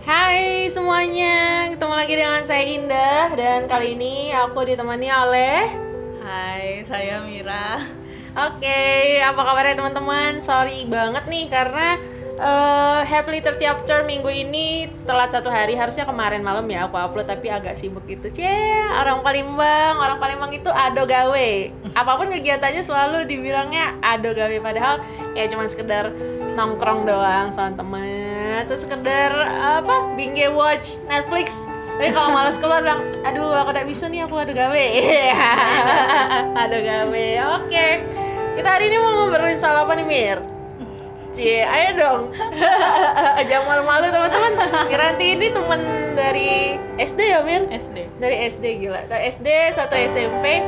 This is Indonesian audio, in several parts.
Hai semuanya, ketemu lagi dengan saya Indah dan kali ini aku ditemani oleh Hai, saya Mira. Oke, apa kabarnya teman-teman? Sorry banget nih karena uh, Happily 30 After minggu ini telat satu hari Harusnya kemarin malam ya aku upload tapi agak sibuk gitu Cie, orang Palembang, orang Palembang itu ado gawe Apa pun kegiatannya selalu dibilangnya ado gawe Padahal ya cuma sekedar nongkrong doang sama temen Terus sekedar apa, binge watch Netflix tapi kalau malas keluar bilang, aduh aku tidak bisa nih, aku ada gawe. ada gawe. Oke. Kita hari ini mau ngobrolin soal apa nih, Mir? Cie, ayo dong. Jangan malu-malu teman-teman. Miranti ini teman dari SD ya, Mir? SD. Dari SD gila. Dari SD satu SMP.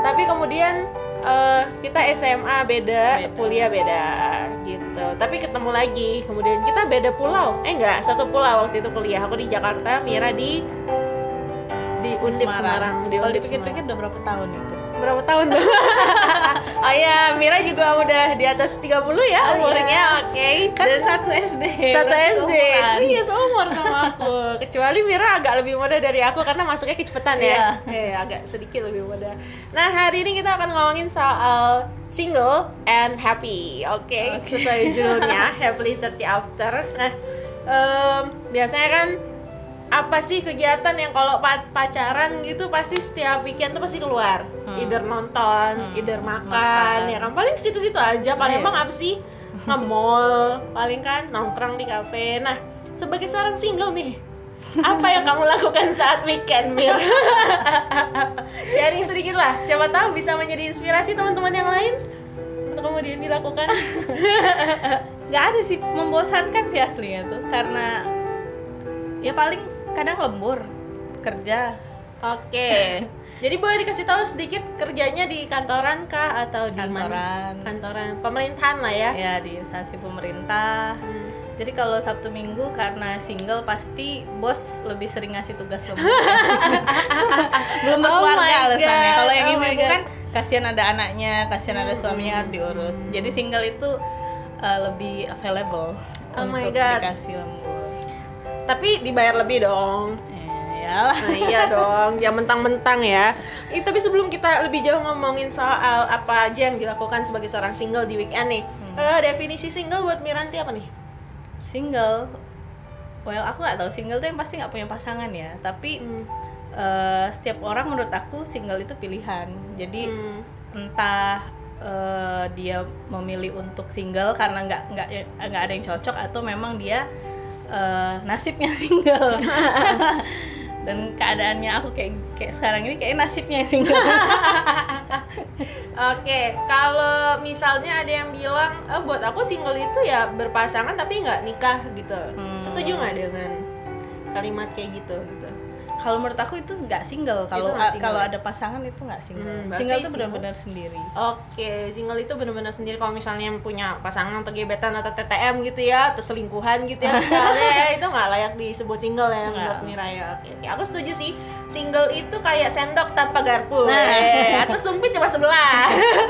Tapi kemudian uh, kita SMA beda, Beda. kuliah beda gitu. Tapi ketemu lagi. Kemudian kita beda pulau. Eh enggak, satu pulau waktu itu kuliah. Aku di Jakarta, Mira di di Undip Semarang. Di Kalau Undip dipikir-pikir udah berapa tahun itu? Berapa tahun tuh? oh ya, Mira juga udah di atas 30 ya Oh, umurnya. iya. Oke. Kan Dan satu SD. satu SD. seumuran. Iya, seumur sama aku. Kecuali Mira agak lebih muda dari aku karena masuknya kecepatan ya. Eh, agak sedikit lebih muda. Nah, hari ini kita akan ngomongin soal single and happy. Oke, Oke. sesuai judulnya Happily 30 After. Nah, em, biasanya kan apa sih kegiatan yang kalau pa- pacaran gitu pasti setiap weekend tuh pasti keluar. Hmm. either nonton, Hmm, either makan, makan. ya kan? Paling situ-situ aja. Palembang Iya. apa sih? Nge-mall paling kan nongkrong di kafe. Nah sebagai seorang single nih apa yang kamu lakukan saat weekend Mir? Sharing sedikit lah. Siapa tahu bisa menjadi inspirasi teman-teman yang lain untuk kemudian dilakukan. Nggak ada sih membosankan sih aslinya tuh. Karena ya paling kadang lembur kerja. Oke. Jadi boleh dikasih tahu sedikit kerjanya di kantoran kah atau di mana? Kantoran. Kantoran pemerintahan lah ya. Ya di instansi pemerintah. Hmm. jadi kalau sabtu minggu karena single pasti bos lebih sering ngasih tugas lembur. Belum Oh berkeluarga my alasannya. Kalau yang oh ibu my ibu God. kan kasihan ada anaknya kasihan ada Hmm. suaminya harus diurus. Jadi single itu uh, lebih available Oh my untuk God. dikasih lembur tapi dibayar lebih dong eh, yalah Nah, iya dong, jangan mentang-mentang ya. Eh, tapi sebelum kita lebih jauh ngomongin soal apa aja yang dilakukan sebagai seorang single di weekend nih, eh, definisi single buat Miranti apa nih? single well aku nggak tahu single tuh yang pasti nggak punya pasangan ya tapi Hmm. uh, setiap orang menurut aku single itu pilihan jadi Hmm. entah eh, dia memilih untuk single karena nggak nggak nggak ada yang cocok atau memang dia eh, nasibnya single dan keadaannya aku kayak kayak sekarang ini kayak nasibnya single Oke, kalau misalnya ada yang bilang, eh, buat aku single itu ya berpasangan tapi nggak nikah gitu. Hmm. Setuju nggak dengan kalimat kayak gitu? Kalau menurut aku itu nggak single kalau kalau ada pasangan itu nggak single Hmm, single itu benar-benar sendiri Oke, single itu benar-benar sendiri kalau misalnya yang punya pasangan atau gebetan atau TTM gitu ya, atau selingkuhan gitu ya misalnya itu nggak layak disebut single ya Nggak. menurut Mira ya. Oke, oke. aku setuju sih. Single itu kayak sendok tanpa garpu, Nah. Eh, atau sumpit cuma sebelah.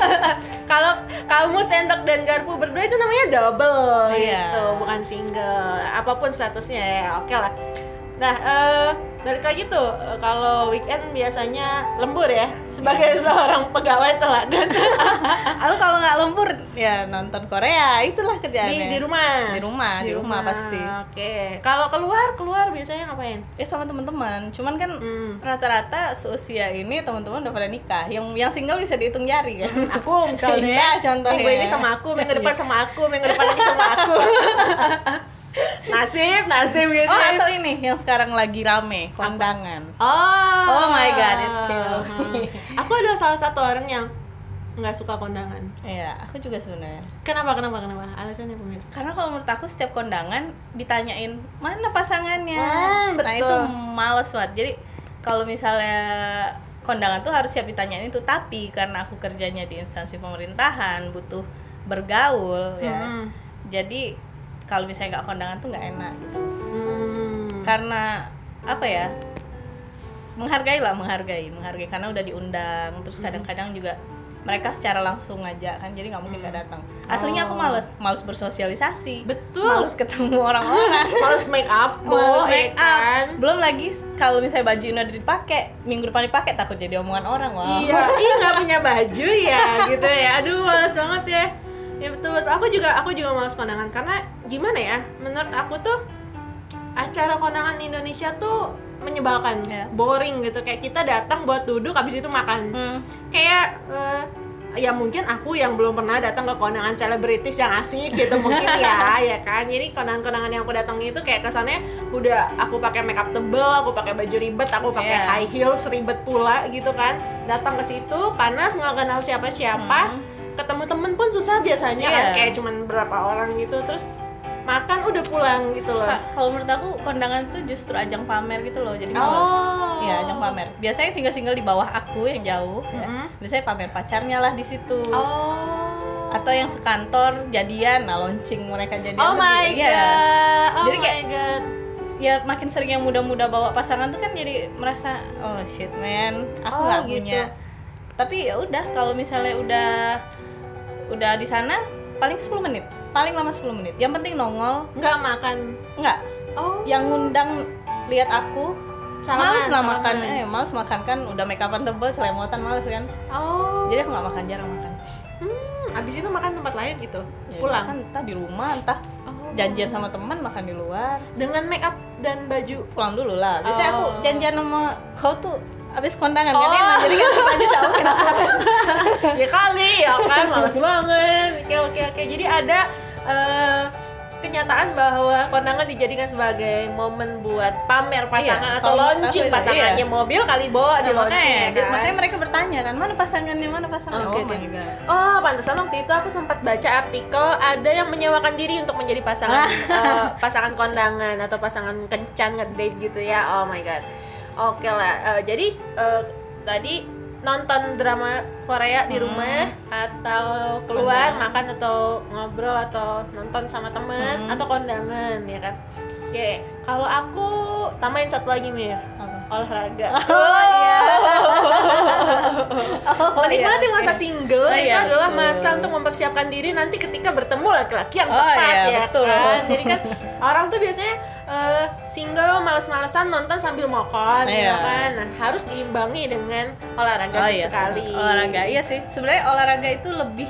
Kalau kamu sendok dan garpu berdua itu namanya double Iya. gitu, bukan single. Apa pun statusnya ya, oke lah. Nah, eh, balik lagi tuh, eh, kalau weekend biasanya lembur ya, sebagai seorang pegawai teladan Aku kalau nggak lembur ya nonton Korea itulah di, kerjaannya di rumah. Di rumah, di rumah pasti. Oke, kalau keluar keluar biasanya ngapain? ya sama teman-teman cuman kan Hmm. rata-rata seusia ini teman-teman udah pada nikah yang yang single bisa dihitung jari kan Aku misalnya, Iya, contohnya. minggu ini sama aku, minggu depan sama aku, minggu depan lagi sama aku. nasib, nasib gitu. oh atau ini yang sekarang lagi rame kondangan Oh, Oh my God, it's kill me. Aku adalah salah satu orang yang nggak suka kondangan. Iya, aku juga sebenarnya. Kenapa? Kenapa? Kenapa? Alasannya apa Mir? Karena kalau menurut aku setiap kondangan ditanyain mana pasangannya. Hmm, Nah betul. itu males banget. Jadi kalau misalnya kondangan tuh harus siap ditanyain itu. Tapi karena aku kerjanya di instansi pemerintahan butuh bergaul ya. Hmm. Jadi kalau misalnya nggak kondangan tuh nggak enak. Gitu. Hmm. Karena apa ya? Menghargai lah, menghargai, menghargai karena udah diundang. Terus Hmm. kadang-kadang juga mereka secara langsung ngajak kan jadi nggak mungkin nggak datang aslinya aku Oh. males males bersosialisasi Betul. males ketemu orang-orang Males make up, Males make ya up. kan? belum lagi kalau misalnya baju ini udah dipakai minggu depan dipakai takut jadi omongan orang wah Iya, ih nggak punya baju ya, gitu ya. Aduh, males banget ya. Ya betul betul. Aku juga aku juga males kondangan karena gimana ya? Menurut aku tuh acara kondangan di Indonesia tuh menyebalkan, Iya. boring gitu. Kayak kita datang buat duduk, habis itu makan. Hmm. Kayak eh, ya mungkin aku yang belum pernah datang ke kondangan selebritis yang asik gitu mungkin ya ya kan jadi kondangan-kondangan yang aku datangi itu kayak kesannya udah aku pakai makeup tebel aku pakai baju ribet aku pakai Iya. high heels ribet pula gitu kan datang ke situ panas nggak kenal siapa-siapa Hmm. ketemu temen pun susah biasanya kan Iya. kayak cuman berapa orang gitu terus makan udah pulang gitu loh Ka- kalau menurut aku kondangan itu justru ajang pamer gitu loh jadi males oh Iya, ajang pamer. Biasanya single-single di bawah aku yang jauh, ya. Mm-mm. biasanya pamer pacarnya lah di situ. oh Atau yang sekantor jadian, nah launching mereka jadian. oh my iya. god oh Jadi my kayak- god Ya makin sering yang muda-muda bawa pasangan tuh kan jadi merasa oh shit man, aku Oh, nggak gitu. punya. Tapi ya udah kalau misalnya udah udah di sana paling 10 menit, paling lama 10 menit. Yang penting nongol, nggak makan nggak. oh Yang ngundang lihat aku Salaman, males lah makan, eh males makan kan udah make upan tebel, selemotan males kan. oh Jadi aku nggak makan jarang makan. hmm, abis itu makan tempat lain gitu Ya, pulang makan entah di rumah, entah Oh. janjian sama teman makan di luar. dengan make up dan baju Pulang dulu lah. Biasanya aku Oh. janjian sama kau tuh abis kondangan Oh. kan enak. Jadi kan tak mungkin aku makan. ya kali ya kan males banget oke oke oke jadi ada eh, kenyataan bahwa kondangan dijadikan sebagai momen buat pamer pasangan Iya, atau launching itu, pasangannya iya. mobil kali bawa di launching ya makanya, kan? makanya mereka bertanya kan mana pasangannya mana pasangannya. Oke, oh my oke. god. Oh, pantesan waktu itu aku sempat baca artikel ada yang menyewakan diri untuk menjadi pasangan eh, pasangan kondangan atau pasangan kencan ngedate gitu ya. Oh my god. Oke lah. eh, jadi eh, tadi nonton drama Korea di Hmm. rumah atau keluar makan atau ngobrol atau nonton sama temen Hmm. atau kondangan ya kan. Oke, kalau aku tambahin satu lagi Mir? Olahraga. Oh, iya. Oh, Menikmati iya, masa single Oh, itu iya, adalah betul. masa untuk mempersiapkan diri nanti ketika bertemu laki-laki yang Oh, tepat iya, ya betul. kan. Jadi kan orang tuh biasanya eh, single males-malesan nonton sambil mokon ya Iya. kan. Nah, harus diimbangi dengan olahraga Oh iya, sesekali. olahraga iya sih. Sebenarnya olahraga itu lebih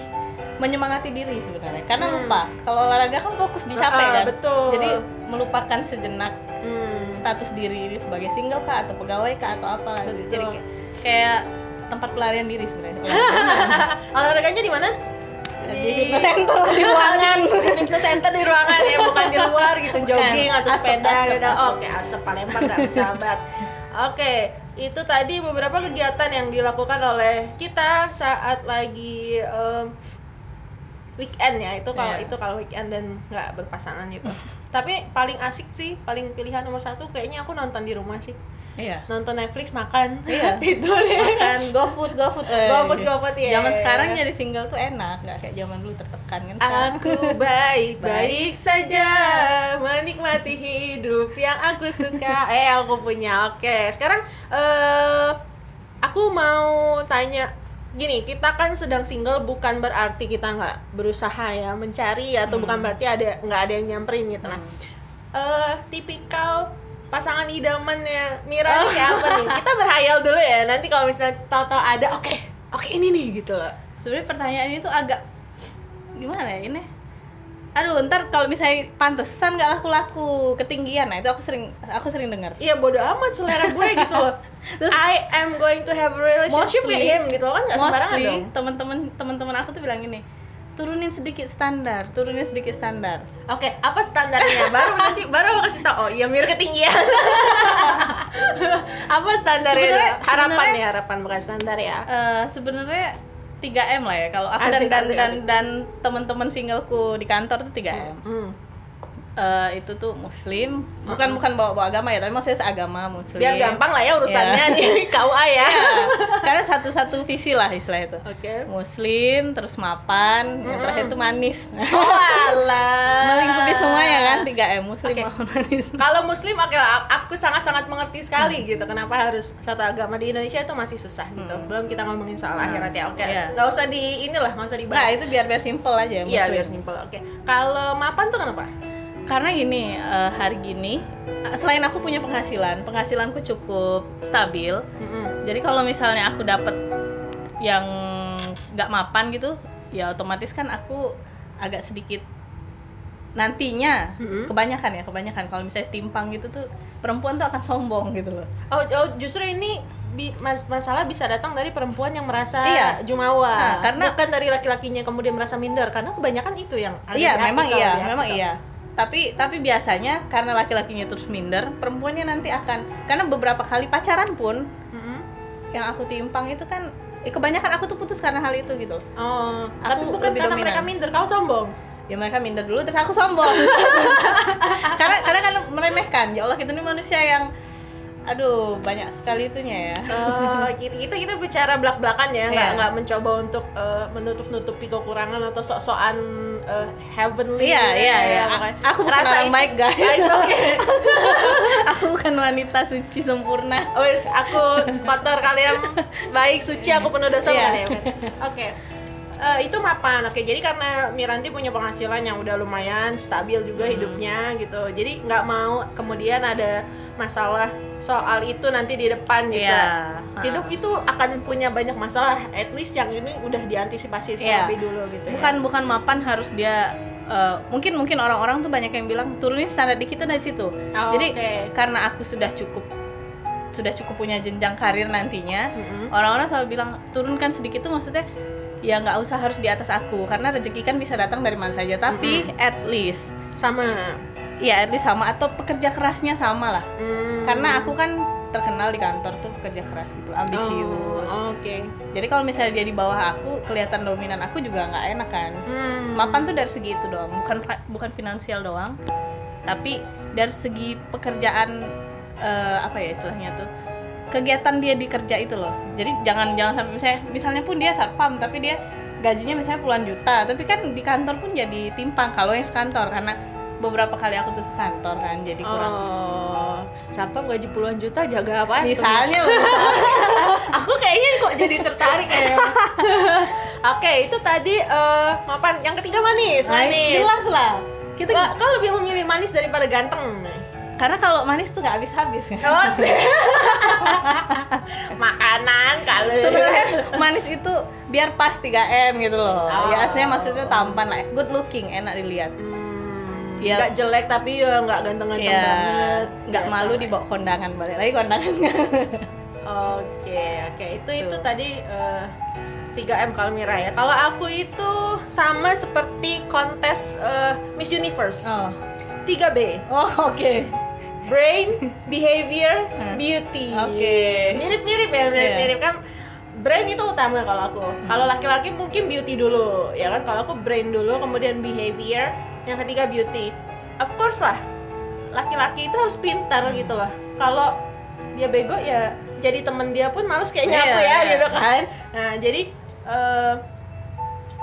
menyemangati diri sebenarnya. Karena Hmm. lupa. Kalau olahraga kan fokus di capek Ah, kan. betul. Jadi melupakan sejenak Hmm. Status diri ini sebagai single kah atau pegawai kah atau apa lah. Jadi kayak, kayak tempat pelarian diri sebenarnya. Olahraga. Olahraganya di mana? di fitness center di ruangan. fitness center di ruangan ya bukan di luar gitu Bukan. jogging atau sepeda gitu asap. oke asap Palembang nggak bersahabat oke itu tadi beberapa kegiatan yang dilakukan oleh kita saat lagi weekend ya itu kalau Iya. itu kalau weekend dan nggak berpasangan gitu tapi paling asik sih paling pilihan nomor satu kayaknya aku nonton di rumah sih Iya. nonton Netflix makan Iya. tidur ya Makan GoFood, GoFood. Eh, GoFood, GoFood, iya. Zaman sekarang jadi single tuh enak, nggak kayak zaman dulu tertekan kan sekarang. Aku baik-baik saja menikmati hidup yang aku suka. Eh, aku punya. Oke, sekarang eh aku mau tanya gini, kita kan sedang single bukan berarti kita nggak berusaha ya mencari atau Hmm. bukan berarti ada nggak ada yang nyamperin gitu. Nah, eh tipikal pasangan idamannya Mira nih kayak apa nih? Kita berhayal dulu ya. Nanti kalau misalnya tahu-tahu ada, oke, oke ini nih gitu loh. Sebenarnya pertanyaan ini tuh agak gimana ya ini? Aduh, ntar kalau misalnya pantesan nggak laku-laku, ketinggian, nah itu aku sering aku sering dengar. Iya bodo amat selera gue gitu loh. Terus- I am going to have a relationship with Mostly- him gitu kan nggak sembarangan dong. teman-teman teman-teman aku tuh bilang gini, turunin sedikit standar, turunin sedikit standar. Oke, apa standarnya? Baru nanti baru aku kasih tau. Oh iya mir ketinggian. apa standarnya? Harapan sebenarnya- ya harapan bukan standar ya. Eh, sebenarnya 3M lah ya kalau aku Asik, dan dan asik, dan, asik. dan teman-teman singleku di kantor tuh 3M. Hmm. Eh, itu tuh muslim, bukan bukan bawa bawa agama ya, tapi maksudnya seagama muslim. Biar gampang lah ya urusannya Iya. di KUA ya. Ya, karena satu-satu visi lah istilah itu. Oke. Muslim, terus mapan, yang terakhir tuh manis. Oh alah. Melingkupi semuanya kan 3M muslim Oke. maupun manis. Kalau muslim oke lah, aku sangat-sangat mengerti sekali gitu kenapa harus satu agama di Indonesia itu masih susah gitu. Hmm. Belum kita ngomongin soal Hmm. akhirat ya. Oke. Iya. nggak usah di inilah, nggak usah Nah, dibahas. itu biar biar simple aja Iya, muslim. biar simpel. Oke. Kalau mapan tuh kenapa? Karena gini, eh, hari gini eh, selain aku punya penghasilan, penghasilanku cukup stabil. Mm-mm. Jadi kalau misalnya aku dapat yang nggak mapan gitu, ya otomatis kan aku agak sedikit nantinya Mm-mm. kebanyakan ya kebanyakan kalau misalnya timpang gitu tuh perempuan tuh akan sombong gitu loh Oh, oh, justru ini bi- mas- masalah bisa datang dari perempuan yang merasa Iya. jumawa, Nah, karena- bukan dari laki-lakinya kemudian merasa minder karena kebanyakan itu yang ada iya memang iya hati memang kalau- iya tapi tapi biasanya karena laki-lakinya terus minder perempuannya nanti akan karena beberapa kali pacaran pun Mm-mm. yang aku timpang itu kan eh, kebanyakan aku tuh putus karena hal itu gitu Oh, Aku tapi bukan karena dominan. mereka minder, kau sombong. ya mereka minder dulu terus aku sombong karena karena kan meremehkan ya Allah kita ini manusia yang aduh banyak sekali itunya ya Eh, kita, kita kita bicara belak-belakan ya, nggak Iya. nggak mencoba untuk eh, menutup-nutupi kekurangan atau sok-sokan eh, heavenly. iya iya iya makanya. A- aku bukan Rasa orang itu- baik guys aku bukan wanita suci sempurna Wes, aku kotor kalian baik suci aku penuh dosa Iya. bukan ya? Oke. Eh, itu mapan. Oke, jadi karena Miranti punya penghasilan yang udah lumayan stabil juga Hmm. hidupnya gitu. Jadi nggak mau kemudian ada masalah soal itu nanti di depan gitu. Iya. Hidup itu akan punya banyak masalah. At least yang ini udah diantisipasi Iya. terlebih dulu gitu. ya. bukan bukan mapan harus dia eh, mungkin mungkin orang-orang tuh banyak yang bilang turunin standar dikit tuh dari situ Oh, jadi oke. karena aku sudah cukup sudah cukup punya jenjang karir nantinya orang-orang selalu bilang turunkan sedikit tuh maksudnya ya nggak usah harus di atas aku karena rezeki kan bisa datang dari mana saja tapi at least sama. ya at least sama atau pekerja kerasnya sama lah Hmm. karena aku kan terkenal di kantor tuh pekerja keras gitu ambisius Oh, Oke. jadi kalau misalnya dia di bawah aku kelihatan dominan aku juga nggak enak kan Hmm. mapan tuh dari segi itu doang bukan bukan finansial doang tapi dari segi pekerjaan eh, apa ya istilahnya tuh kegiatan dia di kerja itu loh jadi jangan jangan sampai misalnya misalnya pun dia satpam tapi dia gajinya misalnya puluhan juta tapi kan di kantor pun jadi timpang kalau yang sekantor karena beberapa kali aku tuh sekantor kan jadi kurang Oh, siapa gaji puluhan juta jaga apa? misalnya loh misalnya. aku kayaknya kok jadi tertarik ya. Oke, itu tadi mapan. Yang ketiga manis, Nah, manis. jelas lah kita kau lebih memilih manis daripada ganteng. Karena kalau manis tuh nggak habis-habis kan Oh, sih. Makanan kalau sebenarnya manis itu biar pas 3M gitu loh Oh. ya aslinya maksudnya tampan lah good looking enak dilihat Hmm, Ya. nggak jelek tapi ya nggak ganteng-ganteng ya banget. nggak malu dibawa kondangan balik lagi kondangan Oke, oke. Itu itu Tuh. tadi eh, 3M kalau Mira ya. Kalau aku itu sama seperti kontes eh, Miss Universe. oh 3B. oh oke Brain, behavior, beauty. Oke. Mirip-mirip ya, mirip-mirip kan. Brain itu utama kalau aku. Hmm. Kalau laki-laki mungkin beauty dulu, ya kan? Kalau aku brain dulu, kemudian behavior, yang ketiga beauty. Of course lah, laki-laki itu harus pintar Hmm. gitu loh. Kalau dia bego ya jadi temen dia pun males kayaknya Iya, aku ya iya. gitu kan. Nah jadi eh,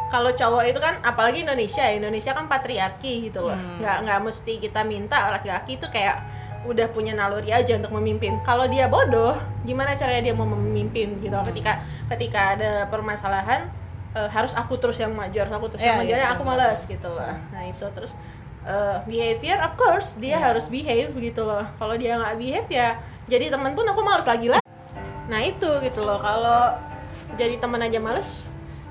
kalau cowok itu kan apalagi Indonesia ya, Indonesia kan patriarki gitu loh Hmm. nggak nggak mesti kita minta laki-laki itu kayak udah punya naluri aja untuk memimpin. Kalau dia bodoh gimana caranya dia mau memimpin gitu? Hmm. ketika ketika ada permasalahan eh, harus aku terus yang maju harus aku terus Iya, yang maju Nah, aku malas gitu loh. Nah itu terus eh, behavior of course dia Iya. harus behave gitu loh. Kalau dia nggak behave ya jadi teman pun aku malas lagi lah. Nah itu gitu loh. Kalau jadi teman aja males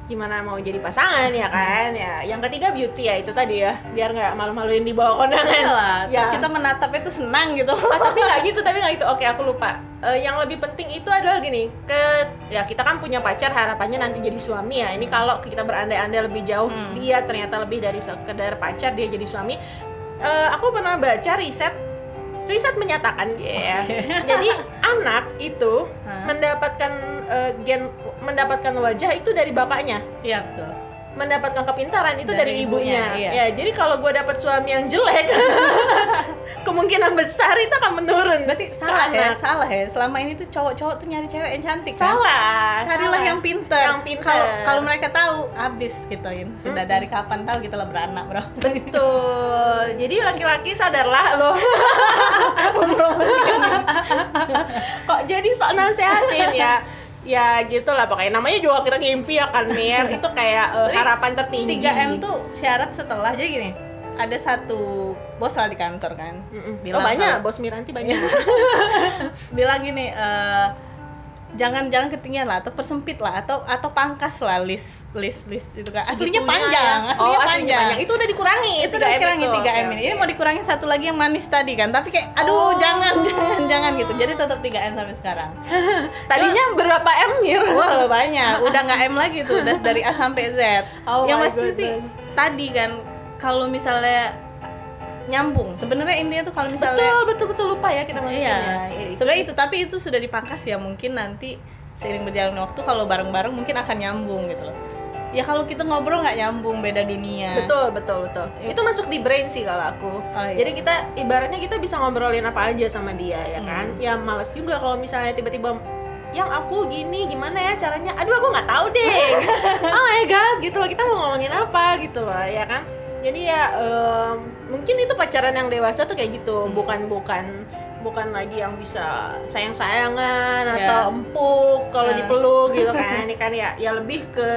gimana mau jadi pasangan ya kan? Ya yang ketiga beauty ya itu tadi ya. Biar nggak malu-maluin di bawah kondangan. Lah terus Ya. kita menatap itu senang gitu. Ah, tapi nggak gitu tapi nggak gitu. Oke aku lupa. Eh, yang lebih penting itu adalah gini ke ya kita kan punya pacar harapannya nanti jadi suami ya. Ini kalau kita berandai-andai lebih jauh Hmm. dia ternyata lebih dari sekedar pacar dia jadi suami. Eh, aku pernah baca riset riset menyatakan ya. Jadi anak itu Hah? mendapatkan eh, gen mendapatkan wajah itu dari bapaknya iya betul mendapatkan kepintaran itu dari, Dari ibunya. ibunya, iya. Ya, jadi kalau gue dapat suami yang jelek, kemungkinan besar itu akan menurun. berarti salah ya anak. salah ya selama ini tuh cowok-cowok tuh nyari cewek yang cantik kan? Salah. carilah salah. yang pinter Yang pinter. kalau mereka tahu abis gituin sudah dari kapan tahu kita lah beranak bro Betul. Jadi laki-laki sadarlah loh. Kok jadi sok nasehatin ya? Ya gitulah. Pokoknya namanya juga kita ngimpi ya kan Mir? Itu kayak Tapi harapan tertinggi. 3M tuh syarat setelah jadi gini ada satu bos lah di kantor kan? Mm-mm. bilang oh banyak. kalau- bos Miranti banyak. Bilang gini eh, jangan jangan ketinggian lah atau persempit lah atau atau pangkas lah list list list itu kan aslinya Segitunya panjang ya. aslinya oh, panjang itu udah dikurangi itu udah 3M dikurangi. 3M Oke, ini. Ini mau dikurangi satu lagi yang manis tadi kan. Tapi kayak aduh Oh. jangan jangan jangan gitu. Jadi tetap 3M sampai sekarang. tadinya berapa M Mir Wah, banyak. Udah nggak M lagi tuh, udah dari A sampai Z. Oh yang pasti sih tadi kan kalau misalnya nyambung. Sebenarnya intinya tuh kalau misalnya betul betul betul lupa ya kita Iya. Iya, Sebenarnya itu tapi itu sudah dipangkas ya mungkin nanti seiring berjalannya waktu kalau bareng-bareng mungkin akan nyambung gitu loh. Ya kalau kita ngobrol nggak nyambung beda dunia. betul betul betul Iya. itu masuk di brain sih kalau aku Oh, iya. jadi kita ibaratnya kita bisa ngobrolin apa aja sama dia ya Hmm. kan ya males juga kalau misalnya tiba-tiba yang aku gini gimana ya caranya aduh aku nggak tahu deh oh my god gitu loh kita mau ngomongin apa gitu loh ya kan jadi ya em, mungkin itu pacaran yang dewasa tuh kayak gitu. Hmm. bukan bukan bukan lagi yang bisa sayang-sayangan Ya. atau empuk kalau Nah. dipeluk gitu kan. Ini kan ya ya lebih ke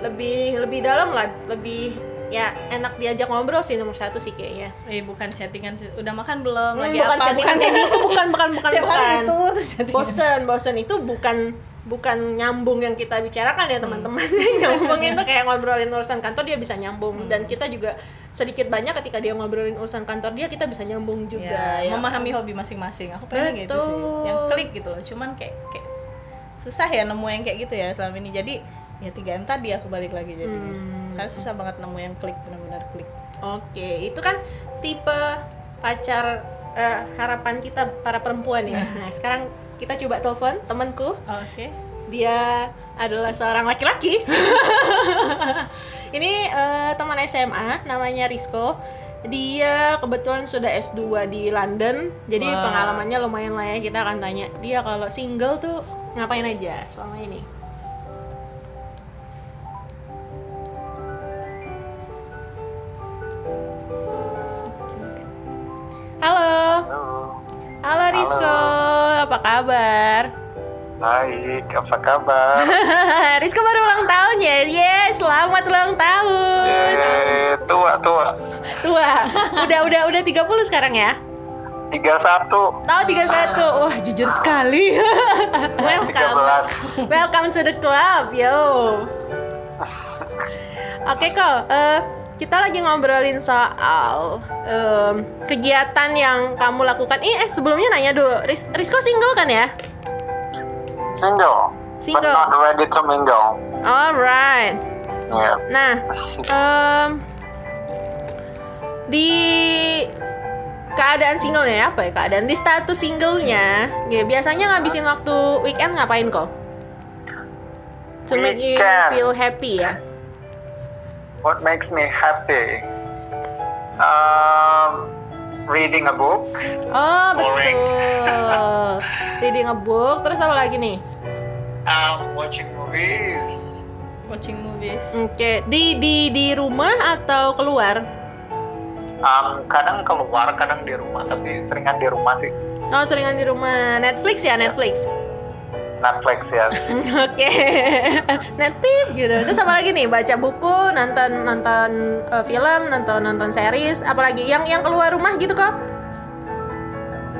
lebih lebih dalam lah. Lebih ya enak diajak ngobrol sih nomor satu sih kayaknya. Eh bukan chattingan udah makan belum? Hmm, lagi bukan apa? chattingan bukan bukan bukan hari bukan. itu terus chattingan. bosen bosen. Itu bukan bukan nyambung yang kita bicarakan ya teman-teman. Nyambung itu kayak ngobrolin urusan kantor dia bisa nyambung. Hmm. dan kita juga sedikit banyak ketika dia ngobrolin urusan kantor dia kita bisa nyambung juga ya, ya memahami hobi masing-masing. Aku pengen gitu sih. Betul. yang klik gitu loh. Cuman kayak kayak susah ya nemu yang kayak gitu ya selama ini. Jadi ya 3M tadi aku balik lagi jadi Hmm. saya susah banget nemu yang klik benar-benar klik. Oke, itu kan tipe pacar eh, harapan kita para perempuan ya. Nah, sekarang kita coba telepon temanku. oke Dia adalah seorang laki-laki. Ini eh, teman SMA, namanya Rizko. Dia kebetulan sudah S2 di London, jadi Wow. pengalamannya lumayan lah ya. Kita akan tanya dia kalau single tuh ngapain aja selama ini. Kabar? baik, apa kabar? Rizko baru ulang tahun ya, yes, selamat ulang tahun. Tua, tua. Tua, udah udah udah 30 sekarang ya? 31, Tahu 31, wah jujur sekali. welcome 13. Welcome to the club, yo. Oke kok, eh, kita lagi ngobrolin soal em, kegiatan yang kamu lakukan. Ih, eh sebelumnya nanya dulu, Ris Rizko single kan ya? Single. Single. But not ready to mingle. Alright. Ya. Nah, em, di keadaan singlenya ya, apa ya keadaan di status singlenya, ya biasanya ngabisin waktu weekend ngapain kok? To make you feel happy ya. What makes me happy? Um, reading a book. Oh Boring. betul. Reading a book, terus apa lagi nih? Um, watching movies. watching movies Oke, di di di rumah atau keluar? Um, kadang keluar, kadang di rumah, tapi seringan di rumah sih. Oh seringan di rumah. Netflix ya Netflix. Netflix ya. Oke, Netflix gitu. Terus apa lagi nih? Baca buku, nonton nonton eh, film, nonton nonton series, apalagi yang yang keluar rumah gitu kok?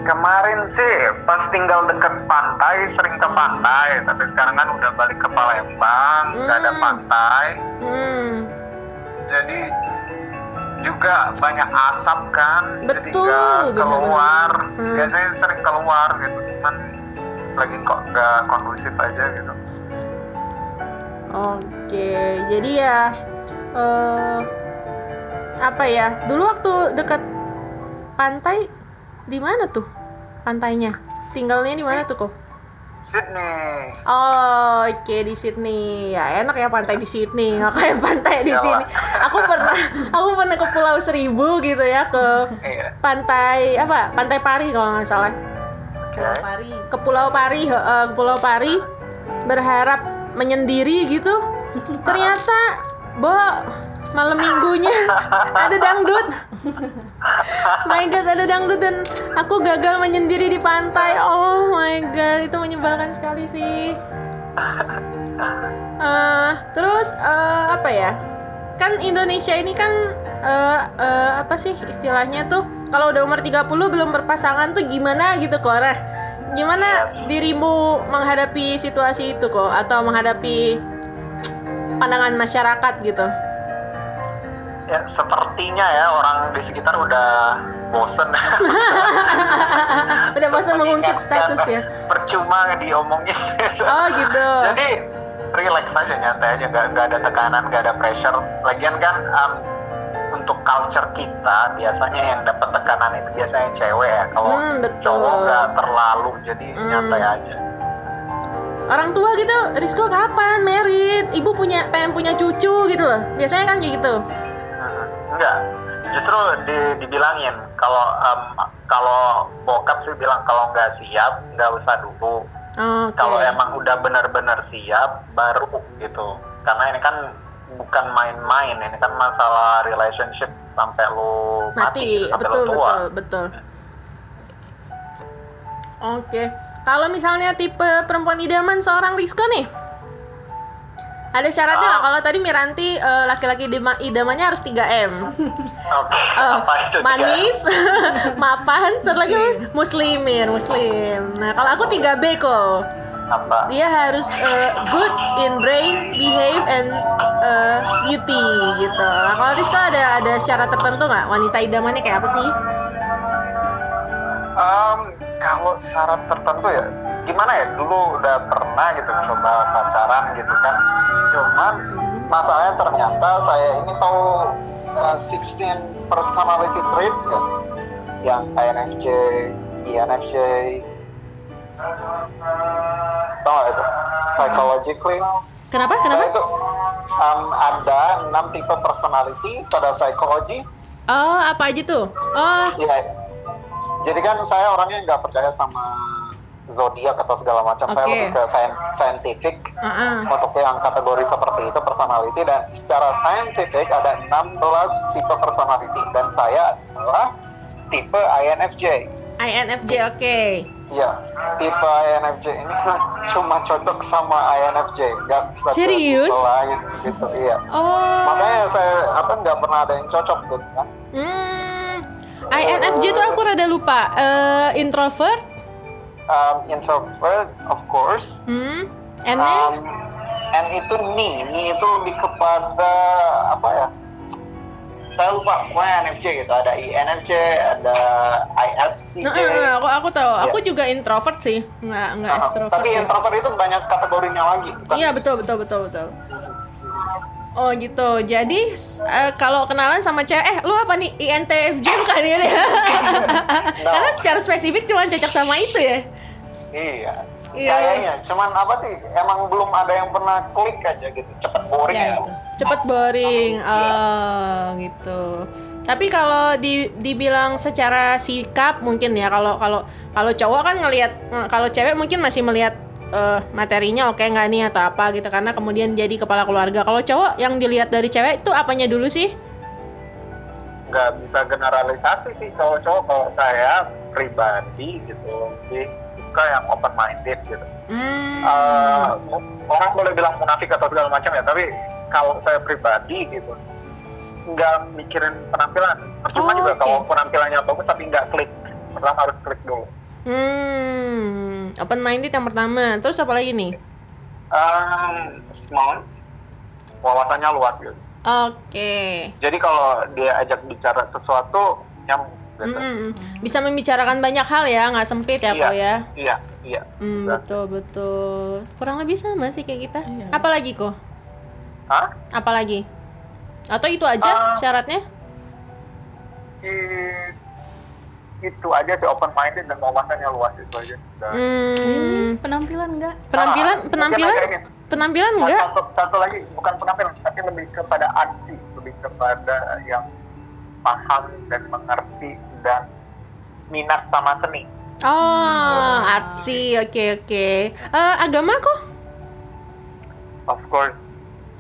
Kemarin sih pas tinggal deket pantai sering ke pantai, tapi sekarang kan udah balik ke Palembang, nggak ada Hmm. pantai, Hmm, jadi juga banyak asap kan, jadi Betul, nggak bener-bener. keluar. Hmm. Biasanya sering keluar gitu, cuman lagi kok nggak kondusif aja gitu. Oke, jadi ya eh apa ya? Dulu waktu dekat pantai di mana tuh? Pantainya? Tinggalnya di mana tuh kok? Sydney. Oh, oke di Sydney. Ya enak ya pantai di Sydney, nggak kayak pantai di Iyalah. sini. Aku pernah, aku pernah ke Pulau Seribu gitu ya ke Iya. pantai apa? Pantai Pari kalau nggak salah. Pulau Pari Ke Pulau Pari, ke Pulau Pari berharap menyendiri gitu. Ternyata, Bo, malam minggunya ada dangdut. my god, ada dangdut dan aku gagal menyendiri di pantai. Oh my god, itu menyebalkan sekali sih. Eh, terus eh, apa ya? Kan Indonesia ini kan eh, eh, apa sih istilahnya tuh kalau udah umur 30 belum berpasangan tuh gimana gitu kok. Nah, gimana Yes. dirimu menghadapi situasi itu kok atau menghadapi pandangan masyarakat gitu? Ya, sepertinya ya orang di sekitar udah bosen. Udah bosan mengungkit status ya. Percuma diomongin. Oh gitu. Jadi relax aja nyantai aja nggak nggak ada tekanan nggak ada pressure. Lagian kan um, untuk culture kita biasanya yang dapat tekanan itu biasanya cewek ya. Kalau Hmm, betul. cowok nggak terlalu jadi Hmm. nyantai aja. Orang tua gitu, Rizko kapan merit? Ibu punya pengen punya cucu gitu loh. Biasanya kan kayak gitu. Hmm, Enggak, justru di, dibilangin kalau um, kalau bokap sih bilang kalau nggak siap nggak usah dulu. Oke. Kalau emang udah benar-benar siap baru gitu. Karena ini kan bukan main-main, ini kan masalah relationship sampai lu mati, mati, sampai betul lu tua. betul betul. Oke. Kalau misalnya tipe perempuan idaman seorang Rizko nih, ada syaratnya nggak? Ah. Kalau tadi Miranti eh, laki-laki idama- idamannya harus 3 m. Oke, Eh, apa itu? tiga? manis, mapan, satu lagi muslimin, muslim. Nah, kalau aku 3B kok. Apa? Dia harus eh, good in brain, behave and eh, beauty gitu. Nah, kalau Rizko ada ada syarat tertentu nggak? Wanita idamannya kayak apa sih? Em, kalau syarat tertentu ya gimana ya dulu udah pernah gitu coba pacaran gitu kan cuman masalahnya ternyata saya ini tahu uh, 16 personality traits kan yang INFJ, ENFJ tau itu psychologically Kenapa? Nah, Kenapa? itu em, ada 6 tipe personality pada psikologi Oh, apa aja tuh? Oh, Iya. Jadi kan saya orangnya nggak percaya sama zodiak atau segala macam. Saya Oke. lebih ke scien- scientific uh-uh. untuk yang kategori seperti itu personality dan secara scientific ada 16 tipe personality dan saya adalah tipe INFJ. INFJ, oke. Iya, tipe INFJ ini cuma cocok sama INFJ, nggak bisa Serius? lain gitu. Iya. Oh, Makanya saya apa nggak pernah ada yang cocok gitu kan. hmm. INFJ tuh aku rada lupa. Eh, introvert, Um, introvert, of course. hmm. N-nya? Um, N itu ni, ni itu lebih kepada apa ya? Saya lupa, pokoknya NFJ gitu. Ada INFJ, ada ISTJ. Nah, eh, aku aku tahu. Aku Iya. juga introvert sih, nggak nggak Uh, extrovert. tapi ya. introvert itu banyak kategorinya lagi. bukan? Iya betul betul betul betul. Oh gitu. Jadi eh, kalau kenalan sama cewek, eh lu apa nih INTFJ bukan ya? Karena secara spesifik cuma cocok sama itu ya. Iya. Iya. Kayaknya, cuman apa sih? Emang belum ada yang pernah klik aja gitu, cepet boring Ya, ya. gitu. Cepet boring. Iya. Oh gitu. Tapi kalau di, dibilang secara sikap mungkin ya kalau kalau kalau cowok kan ngelihat kalau cewek mungkin masih melihat eh, materinya oke nggak nih atau apa gitu karena kemudian jadi kepala keluarga. Kalau cowok yang dilihat dari cewek itu apanya dulu sih? nggak bisa generalisasi sih kalau cowok kalau saya pribadi gitu lebih suka yang open minded gitu Hmm. Eh, orang boleh bilang munafik atau segala macam ya tapi kalau saya pribadi gitu nggak mikirin penampilan Oh, percuma juga oke. kalau penampilannya bagus tapi nggak klik pertama harus klik dulu Hmm, open minded yang pertama. Terus apa lagi nih? um, smart wawasannya luas gitu Oke. jadi kalau dia ajak bicara sesuatu gitu Mm-mm. Bisa membicarakan banyak hal ya, nggak sempit ya, Iya. kok ya. iya iya Iya. betul betul. Kurang lebih sama sih kayak kita. Iya. Apalagi kok? Hah? Apalagi? Atau itu aja Ah. syaratnya? Itu aja sih open minded dan wawasannya luas itu aja. Hmm, penampilan enggak penampilan, Ah, penampilan, ini. penampilan Nah, enggak? Satu, satu lagi bukan penampilan tapi lebih kepada artsy, lebih kepada yang paham dan mengerti dan minat sama seni. Oh, artsy, oke oke. Eh, agama kok? Of course.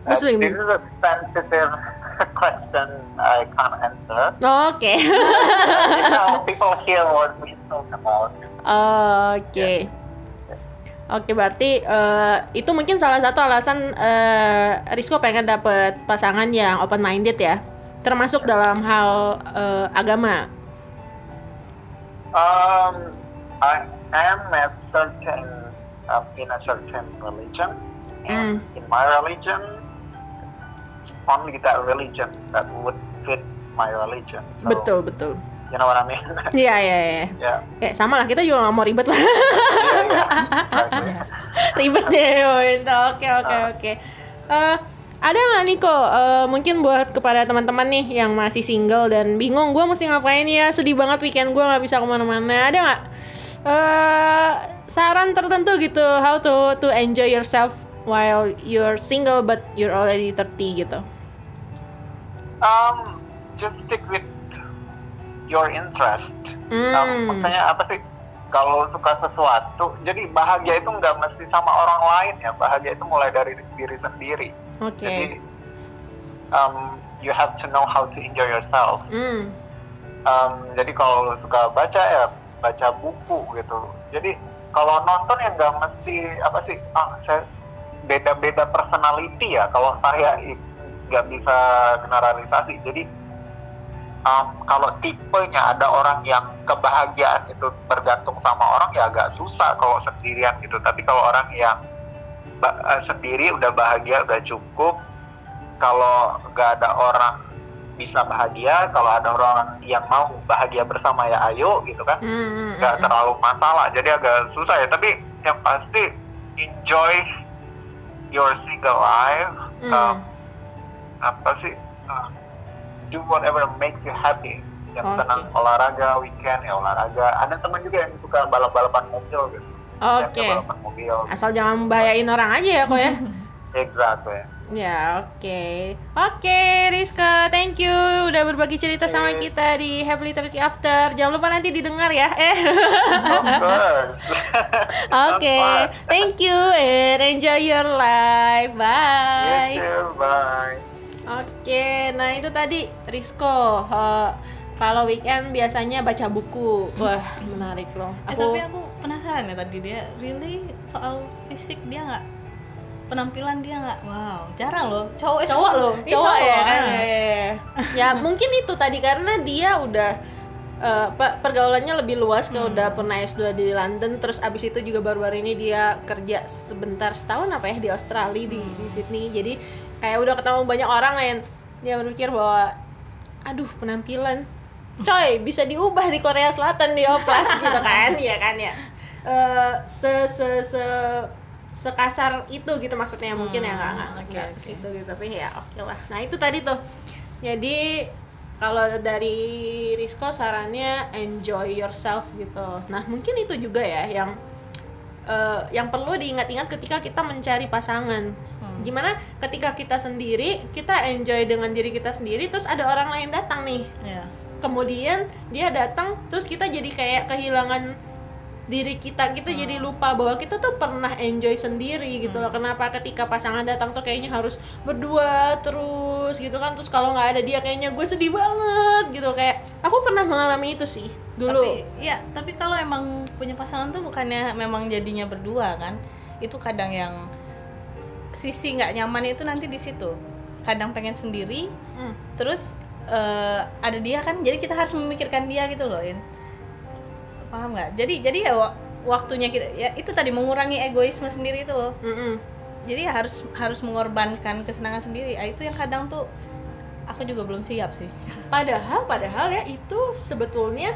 uh, Muslim. this is a sensitive question I can't answer. Oh, Oke. you know, people hear what we talk about. Oh, Oke. Oke, berarti eh, itu mungkin salah satu alasan eh, Rizko pengen dapet pasangan yang open minded ya, termasuk dalam hal eh, agama. Um, I am a certain uh, in a certain religion, and in my religion, only that religion that would fit my religion. So, Betul betul. You know what I mean? Iya iya iya. Kayak sama lah kita juga nggak mau ribet lah. Yeah, yeah. Exactly. ribet deh oke oke Ah. oke Eh, ada nggak Niko Eh, mungkin buat kepada teman-teman nih yang masih single dan bingung gue mesti ngapain ya sedih banget weekend gue nggak bisa ke mana-mana ada nggak eh saran tertentu gitu how to to enjoy yourself while you're single but you're already 30 gitu Um, just stick with your interest. Um, Hmm. maksudnya apa sih? Kalau suka sesuatu, jadi bahagia itu nggak mesti sama orang lain ya. Bahagia itu mulai dari diri sendiri. Oke Jadi, um, you have to know how to enjoy yourself. Hmm. Um, jadi kalau suka baca ya baca buku gitu. Jadi kalau nonton ya nggak mesti apa sih? Ah, saya beda-beda personality ya. Kalau saya nggak bisa generalisasi. Jadi um, kalau tipenya ada orang yang kebahagiaan itu bergantung sama orang ya agak susah kalau sendirian gitu. Tapi kalau orang yang eh, sendiri udah bahagia udah cukup. Kalau nggak ada orang bisa bahagia, kalau ada orang yang mau bahagia bersama ya ayo gitu kan, Hmm, hmm, hmm, nggak hmm. terlalu masalah. Jadi agak susah ya. Tapi yang pasti enjoy your single life. Hmm. Um, apa sih? uh, do whatever makes you happy. Yang Oke. senang olahraga weekend ya olahraga. Ada teman juga yang suka balap-balapan mobil gitu. Oke mobil. asal jangan membahayain orang aja ya kok ya Exactly. Ya, oke. Oke, Rizka, thank you udah berbagi cerita sama Oke. kita di Happily Turkey After. Jangan lupa nanti didengar ya. Eh. Of course. Oke, thank you and enjoy your life. Bye. You too, bye. Oke, nah itu tadi Rizko. Eh, kalau weekend biasanya baca buku. Wah, menarik loh. Eh, tapi aku penasaran ya tadi dia really soal fisik dia nggak penampilan dia nggak wow jarang loh cowok cowok loh Ih, cowok ya kan ah. ya, ya, ya. ya mungkin itu tadi karena dia udah pe- pergaulannya lebih luas kayak Hmm. udah pernah S2 di London terus abis itu juga baru-baru ini dia kerja sebentar setahun apa ya di Australia di, Hmm. di Sydney jadi kayak udah ketemu banyak orang yang dia berpikir bahwa aduh penampilan coy bisa diubah di Korea Selatan di Oplas gitu kan ya kan ya Eh, se se se sekasar itu gitu maksudnya mungkin ya nggak nggak Hmm, ke situ gitu tapi ya oke lah. Nah itu tadi tuh. Jadi kalau dari Rizko sarannya enjoy yourself gitu. Nah mungkin itu juga ya yang eh, yang perlu diingat-ingat ketika kita mencari pasangan. Hmm. gimana? Ketika kita sendiri kita enjoy dengan diri kita sendiri terus ada orang lain datang nih. Ya. Kemudian dia datang terus kita jadi kayak kehilangan diri kita kita Hmm. jadi lupa bahwa kita tuh pernah enjoy sendiri gitu loh. Kenapa ketika pasangan datang tuh kayaknya harus berdua terus gitu kan. Terus kalau nggak ada dia kayaknya gue sedih banget gitu. Kayak aku pernah mengalami itu sih dulu. Tapi ya tapi kalau emang punya pasangan tuh bukannya memang jadinya berdua kan? Itu kadang yang sisi nggak nyaman itu nanti di situ. Kadang pengen sendiri Hmm. terus eh, ada dia kan? Jadi kita harus memikirkan dia gitu loh In paham nggak? Jadi jadi ya wa- waktunya kita ya itu tadi mengurangi egoisme sendiri itu loh. Mm-mm. jadi ya harus harus mengorbankan kesenangan sendiri. Ah, itu yang kadang tuh aku juga belum siap sih. Padahal padahal ya itu sebetulnya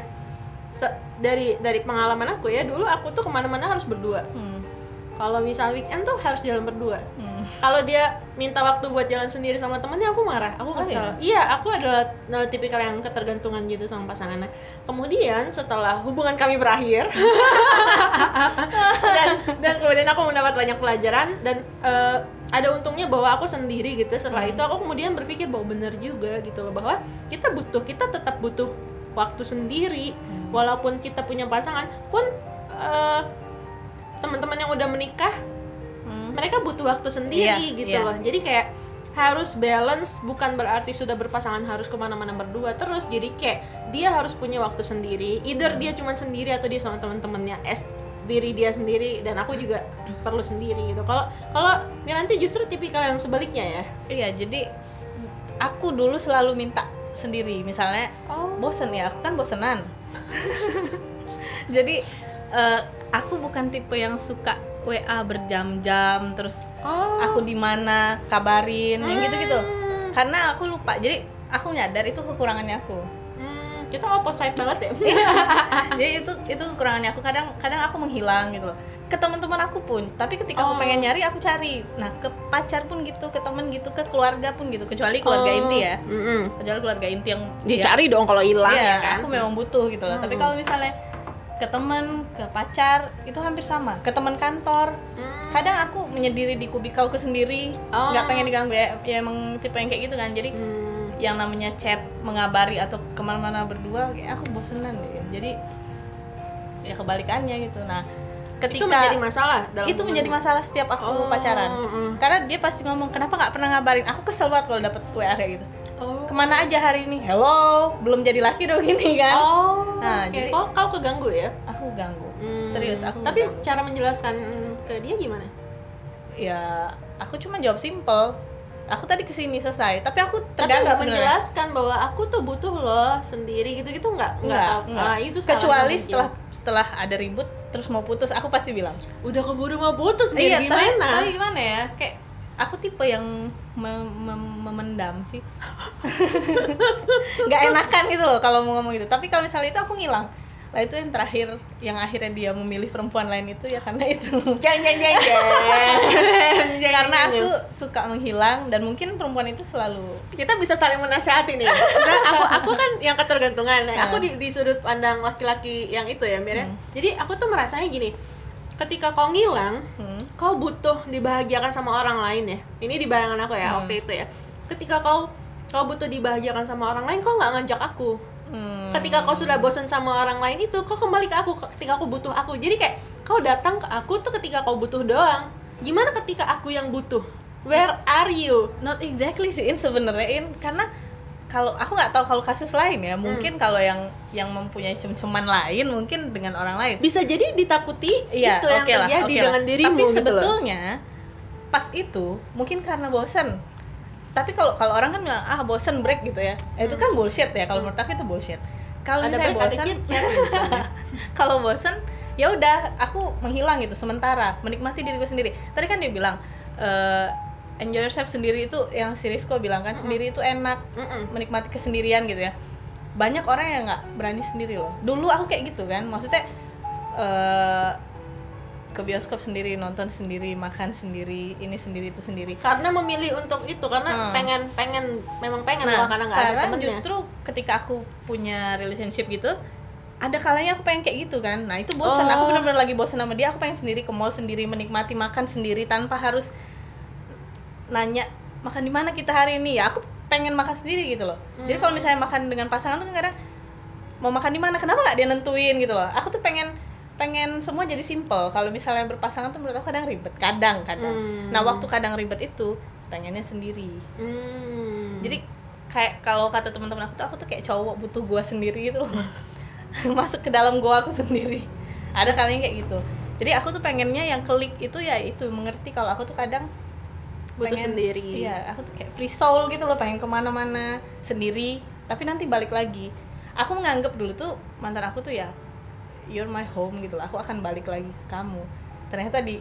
se- dari dari pengalaman aku ya dulu aku tuh ke mana-mana harus berdua. Hmm. Kalau misal weekend tuh harus jalan berdua. Hmm. kalau dia minta waktu buat jalan sendiri sama temennya aku marah. Aku Oh, kesel. iya? Aku adalah uh, tipikal yang ketergantungan gitu sama pasangannya. Kemudian setelah hubungan kami berakhir dan dan kemudian aku mendapat banyak pelajaran dan uh, ada untungnya bahwa aku sendiri gitu. Setelah Hmm. itu aku kemudian berpikir bahwa benar juga gitu loh bahwa kita butuh kita tetap butuh waktu sendiri. Hmm. walaupun kita punya pasangan pun uh, teman-teman yang udah menikah Hmm. mereka butuh waktu sendiri Iya, gitu iya. loh jadi kayak harus balance bukan berarti sudah berpasangan harus ke mana-mana berdua terus jadi kayak dia harus punya waktu sendiri either dia cuma sendiri atau dia sama teman-temannya es diri dia sendiri dan aku juga perlu sendiri gitu kalau kalau Miranti justru tipikal yang sebaliknya ya Iya, jadi aku dulu selalu minta sendiri. Misalnya oh bosen ya, aku kan bosenan. jadi eh, aku bukan tipe yang suka WA berjam-jam terus oh aku di mana kabarin yang gitu-gitu. Hmm. Karena aku lupa. Jadi aku nyadar itu kekurangannya aku. Hmm, kita opposite banget ya jadi itu itu kekurangannya aku. Kadang kadang aku menghilang gitu loh. Ke teman-teman aku pun, tapi ketika Oh. aku pengen nyari aku cari. Nah, ke pacar pun gitu, ke teman gitu, ke keluarga pun gitu, kecuali keluarga Oh, inti ya. mm-mm. Kecuali keluarga inti yang dicari dong kalau hilang Iya, ya kan aku memang butuh gitu loh. Tapi Hmm. kalau misalnya ke teman, ke pacar itu hampir sama. Ke teman kantor, Hmm. kadang aku menyendiri di kubikalku sendiri, Oh. nggak pengen diganggu ya. Ya emang tipe yang kayak gitu kan. Jadi Hmm. yang namanya chat, mengabari atau ke mana-mana berdua, kayak aku bosenan deh. Jadi ya kebalikannya gitu. Nah, ketika itu menjadi masalah dalam itu menjadi hubungan. masalah setiap aku Oh, pacaran. mm-mm. Karena dia pasti ngomong kenapa nggak pernah ngabarin. Aku kesel banget kalau dapet WA kayak gitu. Oh. Ke mana aja hari ini? Hello, belum jadi laki dong ini kan? Oh. Nah, oke. jadi- kau kau keganggu ya? Aku ganggu. Hmm. Serius, aku Tapi keganggu. cara menjelaskan ke dia gimana? ya aku cuma jawab simple aku tadi ke sini selesai tapi aku Tapi nggak menjelaskan bahwa aku tuh butuh loh sendiri gitu-gitu nggak? Enggak, tahu. enggak. Ah, itu kecuali mungkin. setelah setelah ada ribut terus mau putus aku pasti bilang udah keburu mau putus biar iya tapi, gimana? tapi gimana ya kayak aku tipe yang mem- mem- memendam sih nggak enakan gitu loh kalau mau ngomong gitu tapi kalau misalnya itu aku ngilang lah itu yang terakhir yang akhirnya dia memilih perempuan lain itu ya karena itu Jeng jeng jeng jeng. Jeng, karena aku suka menghilang dan mungkin perempuan itu selalu kita bisa saling menasehati nih. Misalnya aku aku kan yang ketergantungan. Nah. Aku di, di sudut pandang laki-laki yang itu ya, Mir. ya. Hmm. Jadi aku tuh merasanya gini. Ketika kau ngilang, hmm, kau butuh dibahagiakan sama orang lain ya. Ini di bayangan aku ya Hmm. waktu itu ya. Ketika kau kau butuh dibahagiakan sama orang lain, kau nggak ngajak aku. hmm. Ketika kau sudah bosan sama orang lain itu, kau kembali ke aku. Ketika aku butuh aku, jadi kayak kau datang ke aku tuh ketika kau butuh doang. Gimana ketika aku yang butuh? Where are you? not exactly sih In sebenarnya In karena kalau aku nggak tahu kalau kasus lain ya Hmm. mungkin kalau yang yang mempunyai cem-ceman lain mungkin dengan orang lain Bisa jadi ditakuti iya itu yang oke lah, terjadi oke lah. dengan dirimu tapi gitu loh. sebetulnya pas itu mungkin karena bosen tapi kalau kalau orang kan bilang ah bosen break gitu ya Eh, itu kan bullshit ya kalau menurut aku itu bullshit kalau Ada misalnya kan. kalau bosen ya udah aku menghilang gitu sementara menikmati diriku sendiri tadi kan dia bilang eh, enjoy yourself sendiri itu yang si Rizko bilang kan sendiri itu enak Mm-mm. menikmati kesendirian gitu ya banyak orang yang nggak berani sendiri loh dulu aku kayak gitu kan maksudnya eh, ke bioskop sendiri nonton sendiri makan sendiri ini sendiri itu sendiri Karena memilih untuk itu karena Hmm. pengen pengen memang pengen nah loh karena nggak ada temennya. justru ketika aku punya relationship gitu ada kalanya aku pengen kayak gitu kan nah itu bosan Oh. aku benar-benar lagi bosan sama dia aku pengen sendiri ke mall sendiri menikmati makan sendiri tanpa harus nanya makan di mana kita hari ini? Ya aku pengen makan sendiri gitu loh. Jadi kalau Hmm. misalnya makan dengan pasangan tuh kan kadang mau makan di mana kenapa nggak dia nentuin gitu loh. Aku tuh pengen pengen semua jadi simple. Kalau misalnya berpasangan tuh menurut aku kadang ribet. Kadang kadang. Hmm. nah waktu kadang ribet itu pengennya sendiri. Hmm. jadi kayak kalau kata teman-teman aku tuh aku tuh kayak cowok butuh gua sendiri gitu loh. Masuk ke dalam gua aku sendiri. Ada kalinya kayak gitu. Jadi aku tuh pengennya yang klik itu ya itu mengerti kalau aku tuh kadang butuh pengen- sendiri. iya aku tuh kayak free soul gitu loh pengen ke mana-mana sendiri. Tapi nanti balik lagi. Aku menganggap dulu tuh mantan aku tuh ya you're my home gitu loh. Aku akan balik lagi ke kamu. Ternyata di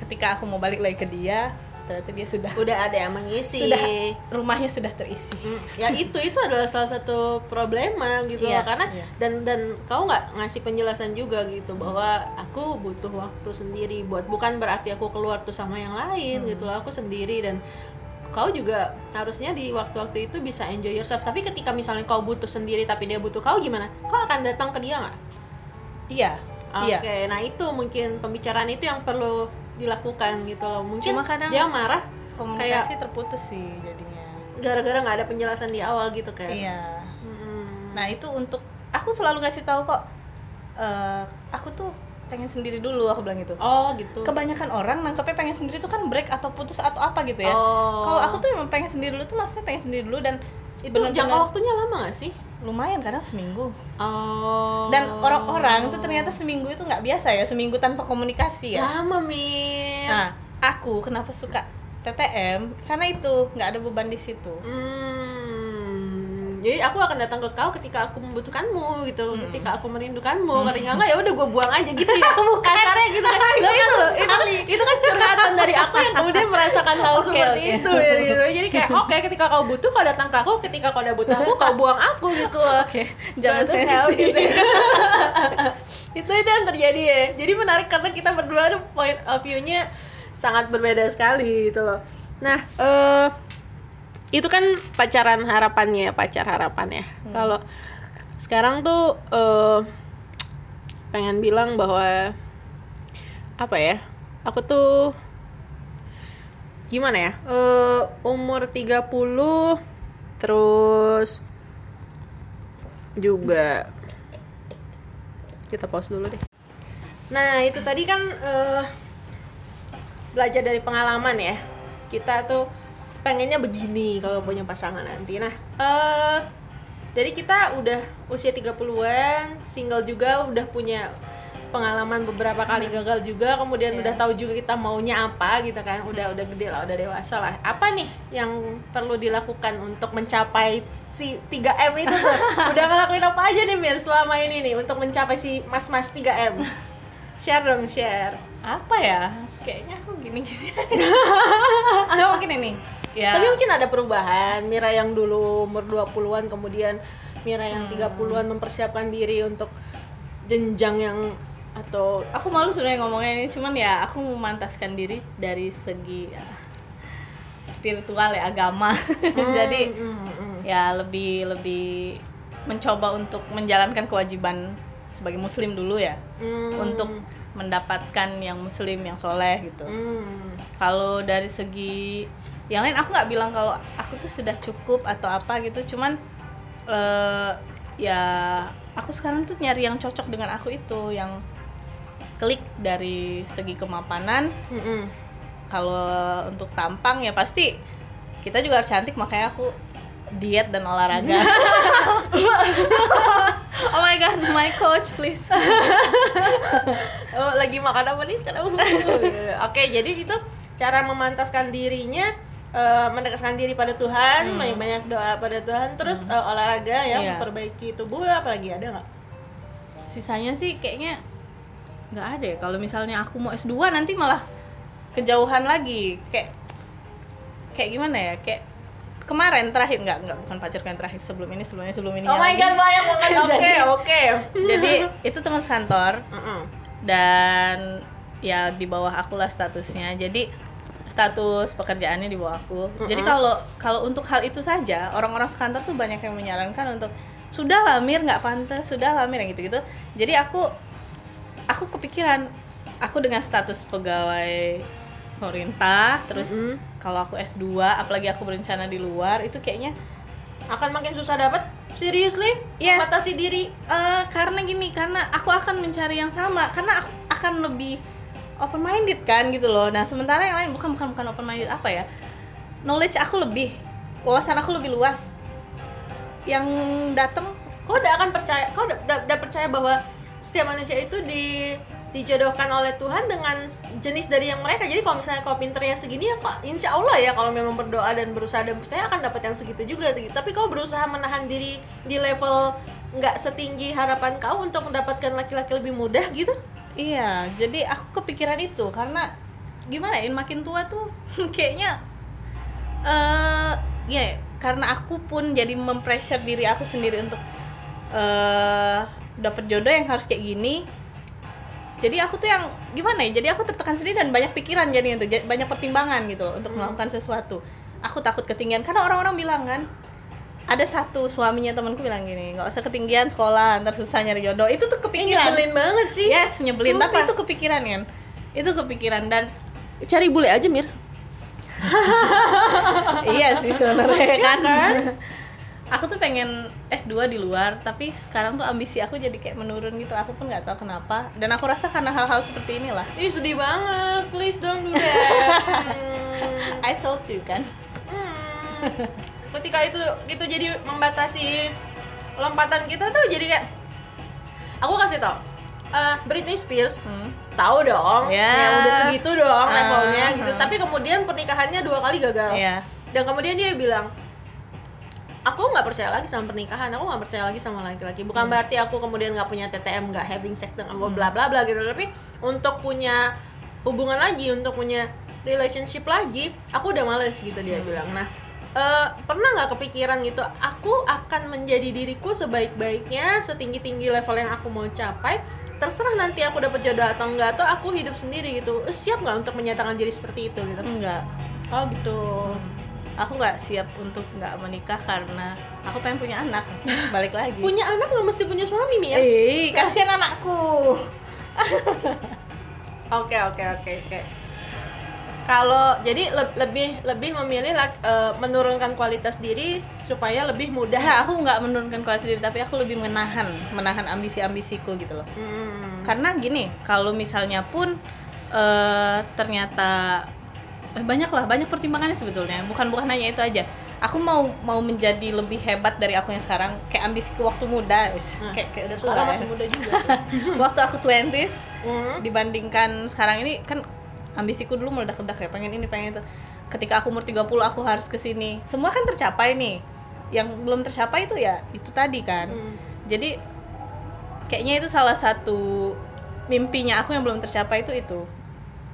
ketika aku mau balik lagi ke dia ternyata dia sudah udah ada yang mengisi. sudah rumahnya sudah terisi. Hmm, ya itu itu adalah salah satu problema gitu Iya, loh karena iya. dan dan kau nggak ngasih penjelasan juga gitu bahwa aku butuh waktu sendiri buat bukan berarti aku keluar tuh sama yang lain Hmm. gitu loh. Aku sendiri dan kau juga harusnya di waktu-waktu itu bisa enjoy yourself. Tapi ketika misalnya kau butuh sendiri tapi dia butuh kau gimana? Kau akan datang ke dia nggak? Iya Oke, iya nah itu mungkin pembicaraan itu yang perlu dilakukan gitu loh. Mungkin Cuma kadang- dia marah komunikasi terputus sih jadinya gara-gara nggak ada penjelasan di awal gitu kayak. iya Hmm. nah itu untuk aku selalu kasih tahu kok eh, aku tuh pengen sendiri dulu aku bilang gitu oh gitu. kebanyakan orang nangkepnya pengen sendiri tuh kan break atau putus atau apa gitu ya Oh. kalau aku tuh emang pengen sendiri dulu tuh maksudnya pengen sendiri dulu dan itu benar-benar- jangka waktunya lama gak sih? Lumayan kadang seminggu. Oh. dan orang-orang tuh ternyata seminggu itu nggak biasa ya seminggu tanpa komunikasi ya. Lama mir. nah aku kenapa suka TTM karena itu nggak ada beban di situ. Hmm, jadi aku akan datang ke kau ketika aku membutuhkanmu gitu, Hmm. ketika aku merindukanmu. Ketika enggak ya udah gue buang aja gitu ya. Kasarnya gitu kan. Loh, itu loh, itu, kan- itu kan curhatan dari aku yang kemudian merasakan hal Oke, seperti oke. itu ya, gitu. Jadi kayak oke ketika kau butuh kau datang ke aku, ketika kau udah butuh aku kau buang aku gitu loh. oke jangan sensi gitu ya. itu itu yang terjadi ya. Jadi menarik karena kita berdua tuh point of view-nya sangat berbeda sekali gitu loh. Nah, eh itu kan pacaran harapannya, pacar harapannya. Kalau sekarang tuh eh pengen bilang bahwa apa ya? Aku tuh gimana ya? Eh umur 30 terus juga kita pause dulu deh. Nah, itu tadi kan eh, belajar dari pengalaman ya. Kita tuh pengennya begini kalau punya pasangan nanti. Nah, eh jadi kita udah usia 30-an, single juga udah punya pengalaman beberapa kali gagal juga, kemudian Iya. udah tahu juga kita maunya apa gitu kan. Udah udah gede lah, udah dewasa lah. Apa nih yang perlu dilakukan untuk mencapai si 3M itu tuh? udah ngelakuin apa aja nih Mir selama ini nih untuk mencapai si mas-mas 3M? Share dong, share. apa ya kayaknya aku gini gini coba mungkin ini ya Tapi mungkin ada perubahan. Mira yang dulu umur 20-an kemudian Mira yang Hmm. 30-an mempersiapkan diri untuk jenjang yang atau aku malu sebenarnya ngomongnya ini cuman ya aku memantaskan diri dari segi ya, spiritual ya agama jadi Hmm, hmm, hmm. ya lebih lebih mencoba untuk menjalankan kewajiban sebagai muslim dulu ya Hmm. untuk mendapatkan yang muslim yang soleh gitu Hmm. kalau dari segi yang lain aku nggak bilang kalau aku tuh sudah cukup atau apa gitu cuman eh, ya aku sekarang tuh nyari yang cocok dengan aku itu yang klik dari segi kemapanan Hmm, hmm. kalau untuk tampang ya pasti kita juga harus cantik makanya aku diet dan olahraga oh my god my coach please Oh, lagi makan apa nih sekarang? Oke, jadi itu cara memantaskan dirinya eh, mendekatkan diri pada Tuhan, Hmm. banyak-banyak doa pada Tuhan, terus eh, olahraga ya, Iya. memperbaiki tubuh apalagi ada nggak? sisanya sih kayaknya nggak ada ya kalau misalnya aku mau S2 nanti malah kejauhan lagi kayak kayak gimana ya kayak kemarin terakhir nggak nggak bukan pacarku yang terakhir sebelum ini sebelumnya sebelum ini Oh my lagi. god, banyak banget. Oke, oke. jadi itu teman sekantor Mm-mm. dan ya di bawah aku lah statusnya jadi status pekerjaannya di bawah aku jadi Mm-mm. kalau kalau untuk hal itu saja orang-orang sekantor tuh banyak yang menyarankan untuk sudah lah Mir nggak pantas sudah lah Mir yang gitu-gitu jadi aku aku kepikiran aku dengan status pegawai pemerintah terus Mm-mm. kalau aku S2 apalagi aku berencana di luar itu kayaknya akan makin susah dapat. Seriously? Yes. Batasi diri. Eh, karena gini karena aku akan mencari yang sama karena aku akan lebih open minded kan gitu loh nah sementara yang lain bukan bukan bukan open minded apa ya knowledge aku lebih wawasan aku lebih luas yang datang Kau udah akan percaya, kau udah percaya bahwa setiap manusia itu di dijodohkan oleh Tuhan dengan jenis dari yang mereka. Jadi kalau misalnya kau pinternya segini ya kok insya Allah ya kalau memang berdoa dan berusaha dan percaya akan dapat yang segitu juga. Tapi kau berusaha menahan diri di level nggak setinggi harapan kau untuk mendapatkan laki-laki lebih mudah gitu? Iya, jadi aku kepikiran itu karena gimana ya, makin tua tuh kayaknya eh ya karena aku pun jadi mempressure diri aku sendiri untuk eh dapat jodoh yang harus kayak gini. Jadi aku tuh yang gimana ya? Jadi aku tertekan sendiri dan banyak pikiran jadinya tuh, ja- banyak pertimbangan gitu loh untuk Hmm. melakukan sesuatu. Aku takut ketinggian karena orang-orang bilang kan ada satu suaminya temanku bilang gini nggak usah ketinggian sekolah ntar susah nyari jodoh itu tuh Ini kepikiran nyebelin banget sih. Yes, nyebelin. Tapi Sumpah. itu kepikiran kan. Itu kepikiran dan cari bule aja Mir. iya sih sebenarnya kan. kan? Aku tuh pengen S2 di luar, tapi sekarang tuh ambisi aku jadi kayak menurun gitu. Aku pun nggak tahu kenapa. Dan aku rasa karena hal-hal seperti inilah. Ih sedih banget, please don't do that. I told you kan. Hmm. Ketika itu itu jadi membatasi lompatan kita tuh jadi kayak aku kasih tau eh, Britney Spears Hmm. tahu dong Ya. ya udah segitu dong Ah, levelnya gitu ah. tapi kemudian pernikahannya dua kali gagal Iya. dan kemudian dia bilang aku nggak percaya lagi sama pernikahan aku nggak percaya lagi sama laki-laki bukan Hmm. berarti aku kemudian nggak punya TTM nggak having sex dengan Hmm. bla bla bla gitu tapi untuk punya hubungan lagi untuk punya relationship lagi aku udah males gitu dia Hmm. bilang nah eh, pernah nggak kepikiran gitu aku akan menjadi diriku sebaik-baiknya setinggi-tinggi level yang aku mau capai terserah nanti aku dapat jodoh atau enggak atau aku hidup sendiri gitu Eh, siap nggak untuk menyatakan diri seperti itu gitu Enggak. oh gitu Aku nggak siap untuk nggak menikah karena aku pengen punya anak. Balik lagi. punya anak nggak mesti punya suami Mia Eh, kasihan anakku. oke oke oke oke kalau jadi le- lebih lebih memilih eh, menurunkan kualitas diri supaya lebih mudah Dah, aku nggak menurunkan kualitas diri, tapi aku lebih menahan, menahan ambisi-ambisiku gitu loh. Hmm. karena gini kalau misalnya pun eh, ternyata eh, banyak lah banyak pertimbangannya sebetulnya bukan bukan hanya itu aja aku mau mau menjadi lebih hebat dari aku yang sekarang kayak ambisiku waktu muda wis. Nah, kayak kayak udah tua Suara ya. masih muda juga sih. waktu aku 20s Hmm. dibandingkan sekarang ini kan ambisiku dulu meledak-ledak ya pengen ini pengen itu ketika aku umur 30 aku harus ke sini semua kan tercapai nih yang belum tercapai itu ya itu tadi kan Hmm. jadi kayaknya itu salah satu mimpinya aku yang belum tercapai itu itu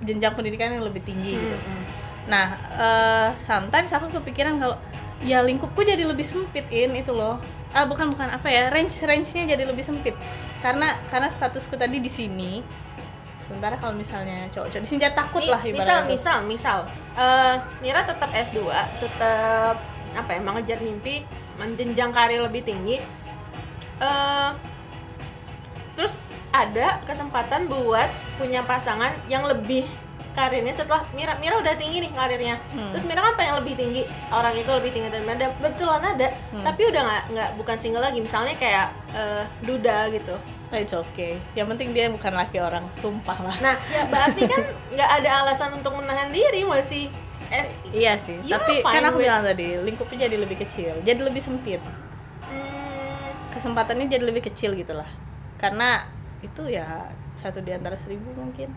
jenjang pendidikan yang lebih tinggi gitu. Hmm. Nah, eh, sometimes aku kepikiran kalau ya lingkupku jadi lebih sempit in itu loh. Ah bukan bukan apa ya range range-nya jadi lebih sempit karena karena statusku tadi di sini. Sementara kalau misalnya cowok-cowok di sini takut Mi- lah misal ibaratnya. misal misal eh, Mira tetap S2 tetap apa ya mengejar mimpi menjenjang karir lebih tinggi eh terus ada kesempatan buat punya pasangan yang lebih karirnya setelah Mira Mira udah tinggi nih karirnya Hmm. terus Mira kan pengen lebih tinggi orang itu lebih tinggi dari Mira betulan ada Hmm. tapi udah nggak nggak bukan single lagi misalnya kayak eh, Duda gitu it's okay. Yang penting dia bukan laki orang, sumpah lah. nah ya berarti kan nggak ada alasan untuk menahan diri masih eh, Iya sih, tapi kan aku with- bilang tadi lingkupnya jadi lebih kecil, jadi lebih sempit. hmm, kesempatannya jadi lebih kecil gitu lah. Karena itu ya satu di antara seribu mungkin.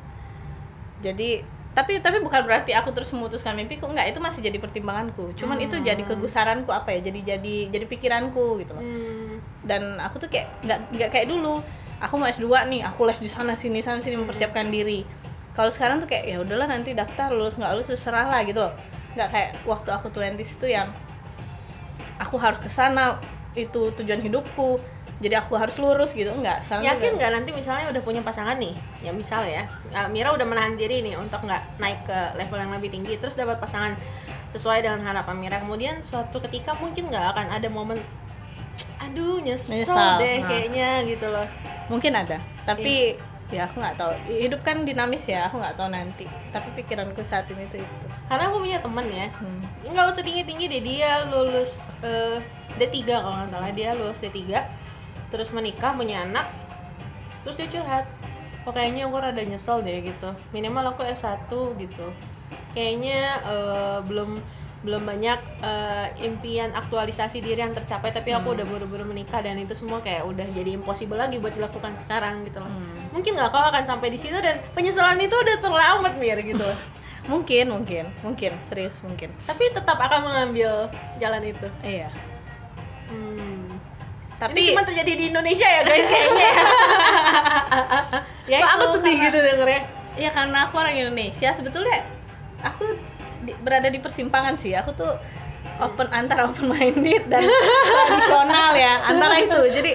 Jadi tapi tapi bukan berarti aku terus memutuskan mimpiku. Enggak itu masih jadi pertimbanganku. Cuman itu Hmm. jadi kegusaranku apa ya? Jadi jadi jadi pikiranku gitu loh. Hmm, dan aku tuh kayak nggak nggak kayak dulu aku mau S2 nih aku les di sana sini sana sini mempersiapkan diri. Kalau sekarang tuh kayak ya udahlah nanti daftar lulus nggak lulus terserah lah gitu loh. Nggak kayak waktu aku 20s itu yang aku harus ke sana itu tujuan hidupku jadi aku harus lurus gitu. Enggak sekarang yakin nggak. nggak nanti misalnya udah punya pasangan nih ya misal ya eh, Mira udah menahan diri nih untuk nggak naik ke level yang lebih tinggi terus dapat pasangan sesuai dengan harapan Mira. Kemudian suatu ketika mungkin nggak akan ada momen aduh nyesel, Menyesal, deh nah. kayaknya gitu loh mungkin ada. Tapi Iya. ya aku nggak tahu. Hidup kan dinamis ya aku nggak tahu nanti. Tapi pikiranku saat ini tuh itu. Karena aku punya temen ya. Hmm. nggak usah tinggi tinggi deh. Dia lulus eh, D3 kalau nggak salah. Dia lulus D3 terus menikah punya anak terus dia curhat. Oh kayaknya aku rada nyesel deh gitu. Minimal aku S1 gitu. Kayaknya eh, belum belum banyak eh, impian aktualisasi diri yang tercapai tapi aku Hmm. udah buru-buru menikah dan itu semua kayak udah jadi impossible lagi buat dilakukan sekarang gitu loh Hmm. mungkin nggak kau akan sampai di situ dan penyesalan itu udah terlambat mir gitu loh. mungkin mungkin mungkin serius mungkin tapi tetap akan mengambil jalan itu iya Hmm. tapi Ini cuma terjadi di Indonesia ya guys kayaknya. ya Kok aku sedih karena- gitu dengernya ya karena aku orang Indonesia sebetulnya aku di- berada di persimpangan sih. Aku tuh open antara open minded dan tradisional ya antara itu. Jadi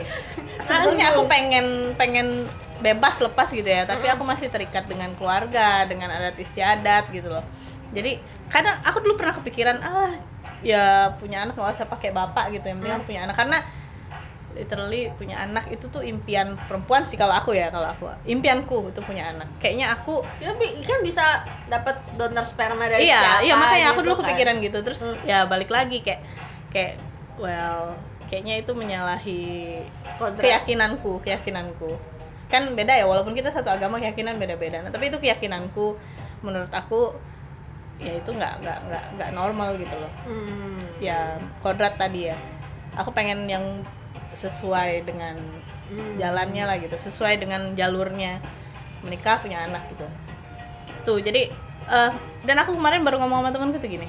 sebetulnya aku pengen pengen bebas lepas gitu ya. Tapi aku masih terikat dengan keluarga dengan adat istiadat gitu loh. Jadi kadang aku dulu pernah kepikiran alah ya punya anak nggak usah pakai bapak gitu. Yang penting aku punya anak. Karena literally punya anak itu tuh impian perempuan sih kalau aku ya kalau aku impianku itu punya anak kayaknya aku Ya, tapi kan bisa dapat donor sperma dari iya siapa iya makanya aku gitu dulu kan. kepikiran gitu terus Hmm. ya balik lagi kayak kayak well kayaknya itu menyalahi Kodrat. keyakinanku keyakinanku kan beda ya walaupun kita satu agama keyakinan beda-beda nah, tapi itu keyakinanku menurut aku ya itu nggak nggak nggak nggak normal gitu loh Hmm. ya kodrat tadi ya aku pengen yang sesuai dengan Hmm. jalannya lah gitu sesuai dengan jalurnya menikah punya anak gitu. Gitu jadi eh, dan aku kemarin baru ngomong sama temanku tuh gini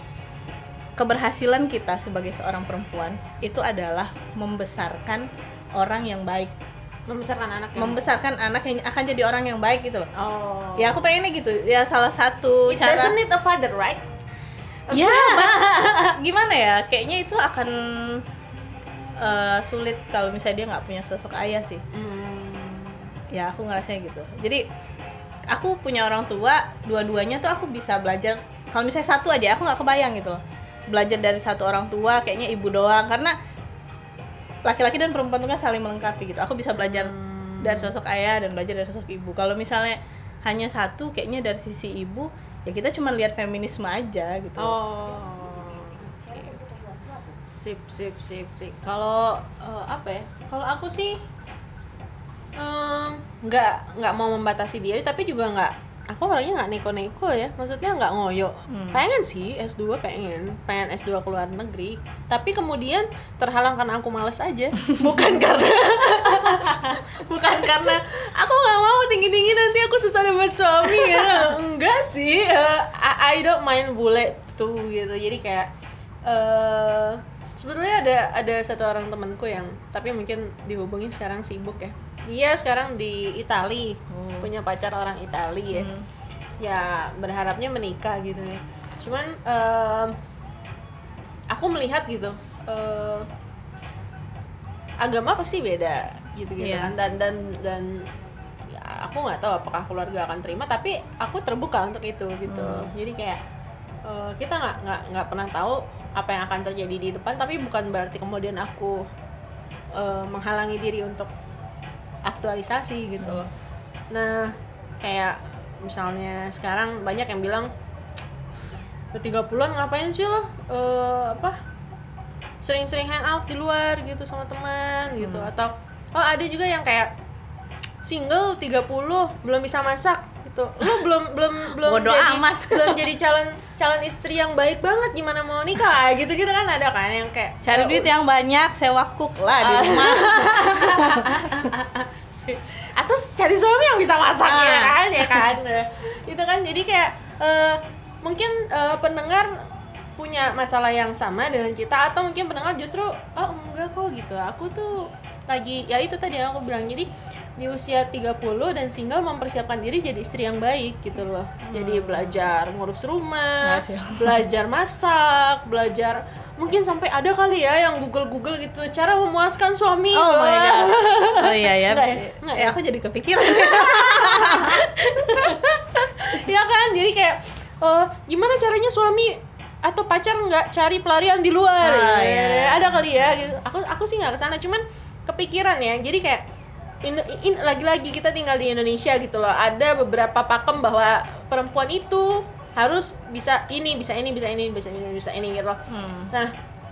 keberhasilan kita sebagai seorang perempuan itu adalah membesarkan orang yang baik. Membesarkan anak yang- membesarkan anak yang akan jadi orang yang baik gitu loh. Oh. Ya aku pengennya gitu. Ya salah satu It cara doesn't need a father right? Ya. Gimana ya? Kayaknya itu akan eh, sulit kalau misalnya dia nggak punya sosok ayah sih. Hmm. ya aku ngerasanya gitu. Jadi aku punya orang tua dua-duanya tuh aku bisa belajar. Kalau misalnya satu aja aku nggak kebayang gitu loh. Belajar dari satu orang tua kayaknya ibu doang. Karena laki-laki dan perempuan tuh kan saling melengkapi gitu. Aku bisa belajar Hmm. dari sosok ayah dan belajar dari sosok ibu. Kalau misalnya hanya satu kayaknya dari sisi ibu ya kita cuma lihat feminisme aja gitu. Oh. Sip, sip, sip, sip. Kalau eh, apa ya? Kalau aku sih em, nggak nggak mau membatasi diri, tapi juga nggak. Aku orangnya nggak neko-neko ya. Maksudnya nggak ngoyo. Hmm. Pengen sih S2 pengen, pengen S2 ke luar negeri. Tapi kemudian terhalang karena aku males aja. Bukan karena bukan karena aku nggak mau tinggi tinggi nanti aku susah dapat suami gitu enggak sih eh, I, I don't mind bule tuh gitu jadi kayak eh sebetulnya ada ada satu orang temanku yang tapi mungkin dihubungi sekarang sibuk ya dia sekarang di Itali Hmm. punya pacar orang Itali ya Hmm. ya berharapnya menikah gitu ya cuman em, aku melihat gitu eh, agama pasti beda gitu gitu Iya. kan dan dan dan ya, aku nggak tahu apakah keluarga akan terima tapi aku terbuka untuk itu gitu Hmm. jadi kayak eh, kita nggak nggak nggak pernah tahu apa yang akan terjadi di depan tapi bukan berarti kemudian aku eh, menghalangi diri untuk aktualisasi gitu loh. Nah kayak misalnya sekarang banyak yang bilang "Udah 30-an ngapain sih lo Eh, apa sering-sering hangout di luar gitu sama teman gitu. Hmm. atau oh ada juga yang kayak single 30 belum bisa masak gitu. Lu belum belum belum Bodo jadi amat. belum jadi calon calon istri yang baik banget. Gimana mau nikah? Gitu gitu kan ada kan yang kayak cari duit yang banyak sewa cook lah di rumah. Atau cari suami yang bisa masak ya Ah. kan ya kan? Itu kan. Jadi kayak eh, mungkin eh, pendengar punya masalah yang sama dengan kita atau mungkin pendengar justru oh enggak kok gitu. Aku tuh lagi. Ya itu tadi yang aku bilang. Jadi di usia 30 dan single mempersiapkan diri jadi istri yang baik gitu loh. Jadi Hmm. belajar ngurus rumah sih. belajar masak belajar mungkin sampai ada kali ya yang google google gitu cara memuaskan suami oh my god. Oh iya ya. Nggak ya? Nggak ya ya? aku jadi kepikiran. Ya kan? Jadi kayak oh gimana caranya suami atau pacar nggak cari pelarian di luar? Ah, ya, iya. ya, ada kali ya. Gitu aku aku sih nggak ke sana cuman kepikiran ya. Jadi kayak lagi-lagi kita tinggal di Indonesia gitu loh. Ada beberapa pakem bahwa perempuan itu harus bisa ini bisa ini bisa ini bisa ini bisa ini gitu loh. Hmm. nah.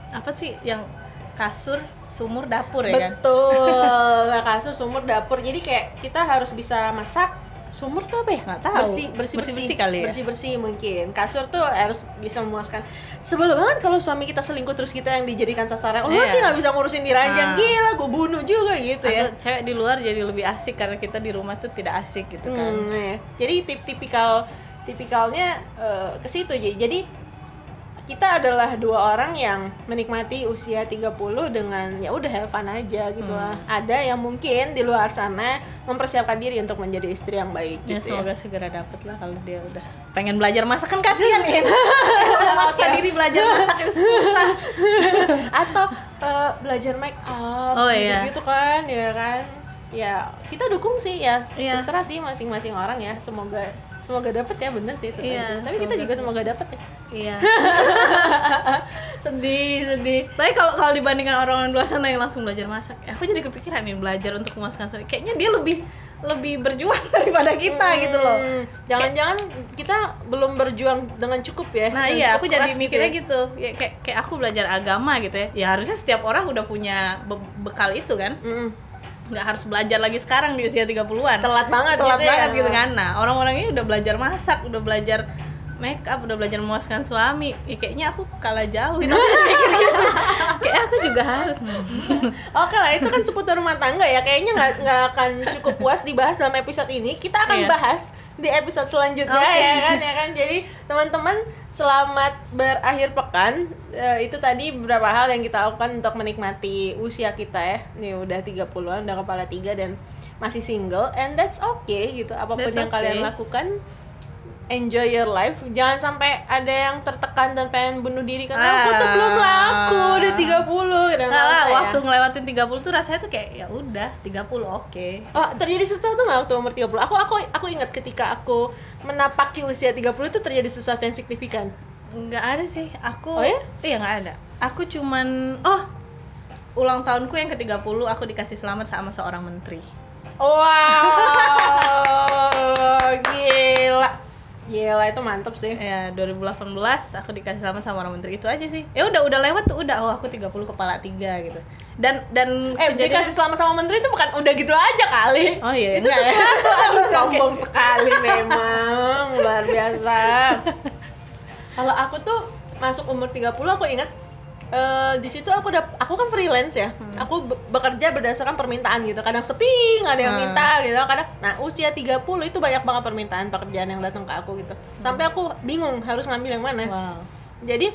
Apa sih yang kasur sumur dapur ya kan? Betul. Nah kasus sumur dapur. Jadi kayak kita harus bisa masak sumur tuh apa ya Nggak tahu. bersih bersih Bersih-bersih kali ya? bersih bersih mungkin kasur tuh harus bisa memuaskan sebelum banget kalau suami kita selingkuh terus kita yang dijadikan sasaran oh lu Iya. sih nggak bisa ngurusin di ranjang Ah. gila gue bunuh juga gitu ya atau cewek di luar jadi lebih asik karena kita di rumah tuh tidak asik gitu kan Hmm, iya. Jadi tip tipikal tipikalnya eh, ke situ jadi. Kita adalah dua orang yang menikmati usia 30 dengan ya udah have fun aja gitu lah. Hmm. Ada yang mungkin di luar sana mempersiapkan diri untuk menjadi istri yang baik Ya gitu ya. semoga segera dapet lah kalau dia udah pengen belajar masak kan kasihan ya. Maksa Oke. diri belajar masak itu susah. Atau eh, belajar make up Oh, gitu, iya. gitu kan, ya kan. Ya, kita dukung sih ya. Iya. Terserah sih masing-masing orang ya. Semoga semoga dapet ya bener sih itu Iya, tadi. Tapi kita juga semoga dapet ya. Iya. sedih, sedih. Tapi kalau kalau dibandingkan orang-orang di luar sana yang langsung belajar masak, ya aku jadi kepikiran nih belajar untuk memuaskan suami. Kayaknya dia lebih lebih berjuang daripada kita gitu loh. Hmm, Jangan-jangan kita belum berjuang dengan cukup ya. Nah iya, aku jadi gitu mikirnya ya. gitu. Ya, kayak kayak aku belajar agama gitu ya. Ya harusnya setiap orang udah punya be- bekal itu kan. Mm-mm. Nggak harus belajar lagi sekarang di usia 30-an. Telat banget Telat gitu ya. banget gitu kan. Nah, orang-orang ini udah belajar masak, udah belajar make up, udah belajar memuaskan suami. Ya, kayaknya aku kalah jauh gitu. Mikir gitu. Kayak aku juga harus. Oke lah, itu kan seputar rumah tangga ya. Kayaknya nggak nggak akan cukup puas dibahas dalam episode ini. Kita akan Iya. bahas di episode selanjutnya Oke. ya kan ya kan. Jadi teman-teman selamat berakhir pekan. Eh, itu tadi beberapa hal yang kita lakukan untuk menikmati usia kita ya. Nih udah 30-an, udah kepala tiga dan masih single and that's okay gitu. Apa pun That's yang kalian okay. lakukan enjoy your life. Jangan sampai ada yang tertekan dan pengen bunuh diri karena aku tuh Ah. belum laku, udah 30 dan Nah, lah, ya. waktu ngelewatin 30 tuh rasanya tuh kayak ya udah 30 oke. Oh, terjadi sesuatu nggak waktu umur 30? Aku aku aku ingat ketika aku menapaki usia 30 itu terjadi sesuatu yang signifikan. Nggak ada sih. Aku Oh ya? Iya nggak ada. Aku cuman oh ulang tahunku yang ke-30 aku dikasih selamat sama seorang menteri. Wow, gila. Gila itu mantep sih. Ya 2018 aku dikasih selamat sama orang menteri itu aja sih. Ya udah udah lewat tuh udah oh aku 30 kepala tiga gitu. Dan dan Eh, kejadian- dikasih selamat sama menteri itu bukan udah gitu aja kali. Oh iya, itu enggak ya? sesuatu aduh sombong sekali memang luar biasa. Kalau aku tuh masuk umur 30 aku ingat eh, di situ aku udah aku kan freelance ya. Hmm. Aku be- bekerja berdasarkan permintaan gitu. Kadang sepi, nggak ada yang Hmm. minta gitu. Kadang nah usia 30 itu banyak banget permintaan pekerjaan yang datang ke aku gitu. Sampai aku bingung harus ngambil yang mana. Wow. Jadi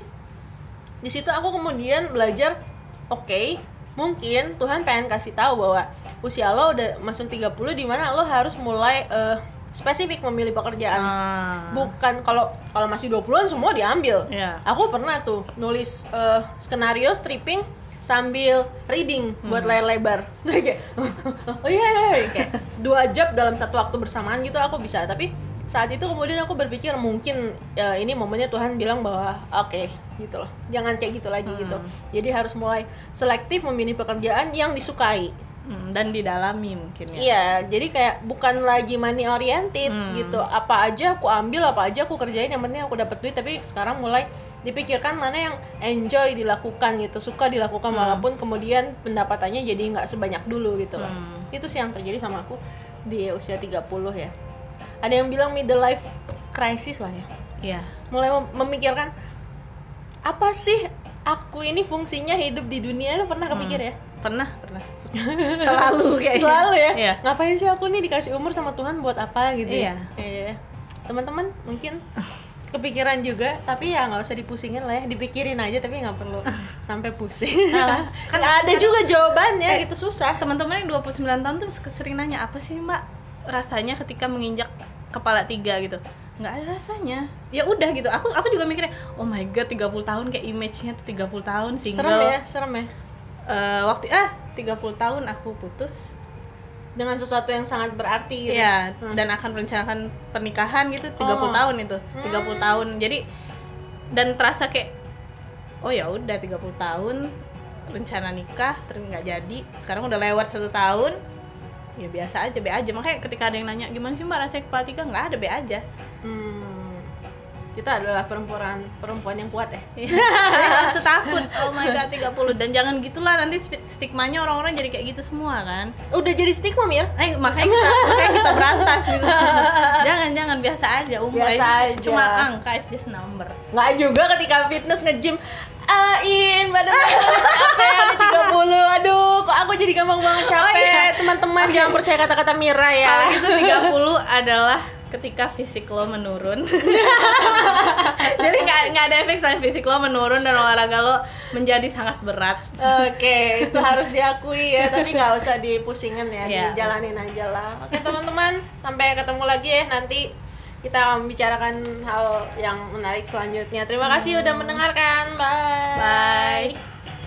di situ aku kemudian belajar oke, mungkin Tuhan pengen kasih tahu bahwa usia lo udah masuk 30 di mana lo harus mulai eh, spesifik memilih pekerjaan. Ah. Bukan kalau kalau masih 20-an semua diambil. Iya. Aku pernah tuh nulis eh, skenario stripping sambil reading buat layar lebar. Kayak oh iya, iya, iya. kayak dua job dalam satu waktu bersamaan gitu aku bisa. Tapi saat itu kemudian aku berpikir mungkin ya, ini momennya Tuhan bilang bahwa oke gitu loh. Jangan kayak gitu lagi Hmm. gitu. Jadi harus mulai selektif memilih pekerjaan yang disukai. Hmm, dan didalami mungkin ya. Iya, jadi kayak bukan lagi money oriented Hmm. gitu. Apa aja aku ambil, apa aja aku kerjain, yang penting aku dapat duit. Tapi sekarang mulai dipikirkan mana yang enjoy dilakukan gitu, suka dilakukan Hmm. walaupun kemudian pendapatannya jadi nggak sebanyak dulu gitu loh. Hmm. Itu sih yang terjadi sama aku di usia 30 ya. Ada yang bilang middle life crisis lah ya. Iya. Mulai mem- memikirkan apa sih aku ini fungsinya hidup di dunia lu pernah kepikir ya? Pernah, pernah. Selalu kayaknya. Selalu ya. Iya. Ngapain sih aku nih dikasih umur sama Tuhan buat apa gitu ya? Iya. Iya. Teman-teman mungkin kepikiran juga, tapi ya nggak usah dipusingin lah ya, dipikirin aja tapi nggak perlu sampai pusing. Nah, kan ada juga jawabannya Eh, gitu susah. Teman-teman yang 29 tahun tuh sering nanya apa sih Mbak rasanya ketika menginjak kepala tiga gitu nggak ada rasanya ya udah gitu aku aku juga mikirnya oh my god 30 tahun kayak image-nya tuh 30 tahun single Serem ya, serem ya. Eh, waktu ah 30 tahun aku putus Dengan sesuatu yang sangat berarti gitu. Iya, Hmm. dan akan merencanakan pernikahan gitu 30 Oh. tahun itu. 30 Hmm. tahun. Jadi dan terasa kayak oh ya udah 30 tahun rencana nikah terus nggak jadi. Sekarang udah lewat satu tahun. Ya biasa aja, be aja. Makanya ketika ada yang nanya gimana sih Mbak rasanya kepala tiga nggak ada be aja. Hmm. Kita adalah perempuan perempuan yang kuat ya. Takut. Oh my god 30 dan jangan gitulah nanti stigmanya orang-orang jadi kayak gitu semua kan. Udah jadi stigma Mir. Eh makanya kita makanya kita berantas gitu. jangan jangan biasa aja umur Biasa itu aja. cuma angka it's just number. nggak juga ketika fitness nge-gym Ain badan capek ada 30 aduh kok aku jadi gampang banget capek Oh, iya. teman-teman jangan percaya kata-kata Mira ya Kalau gitu 30 adalah ketika fisik lo menurun jadi nggak nggak ada efek selain fisik lo menurun dan olahraga lo menjadi sangat berat Oke, itu harus diakui ya, tapi nggak usah dipusingin ya, Iya. dijalanin aja lah. Oke teman-teman, sampai ketemu lagi ya nanti kita akan membicarakan hal yang menarik selanjutnya. Terima kasih udah mendengarkan, bye. bye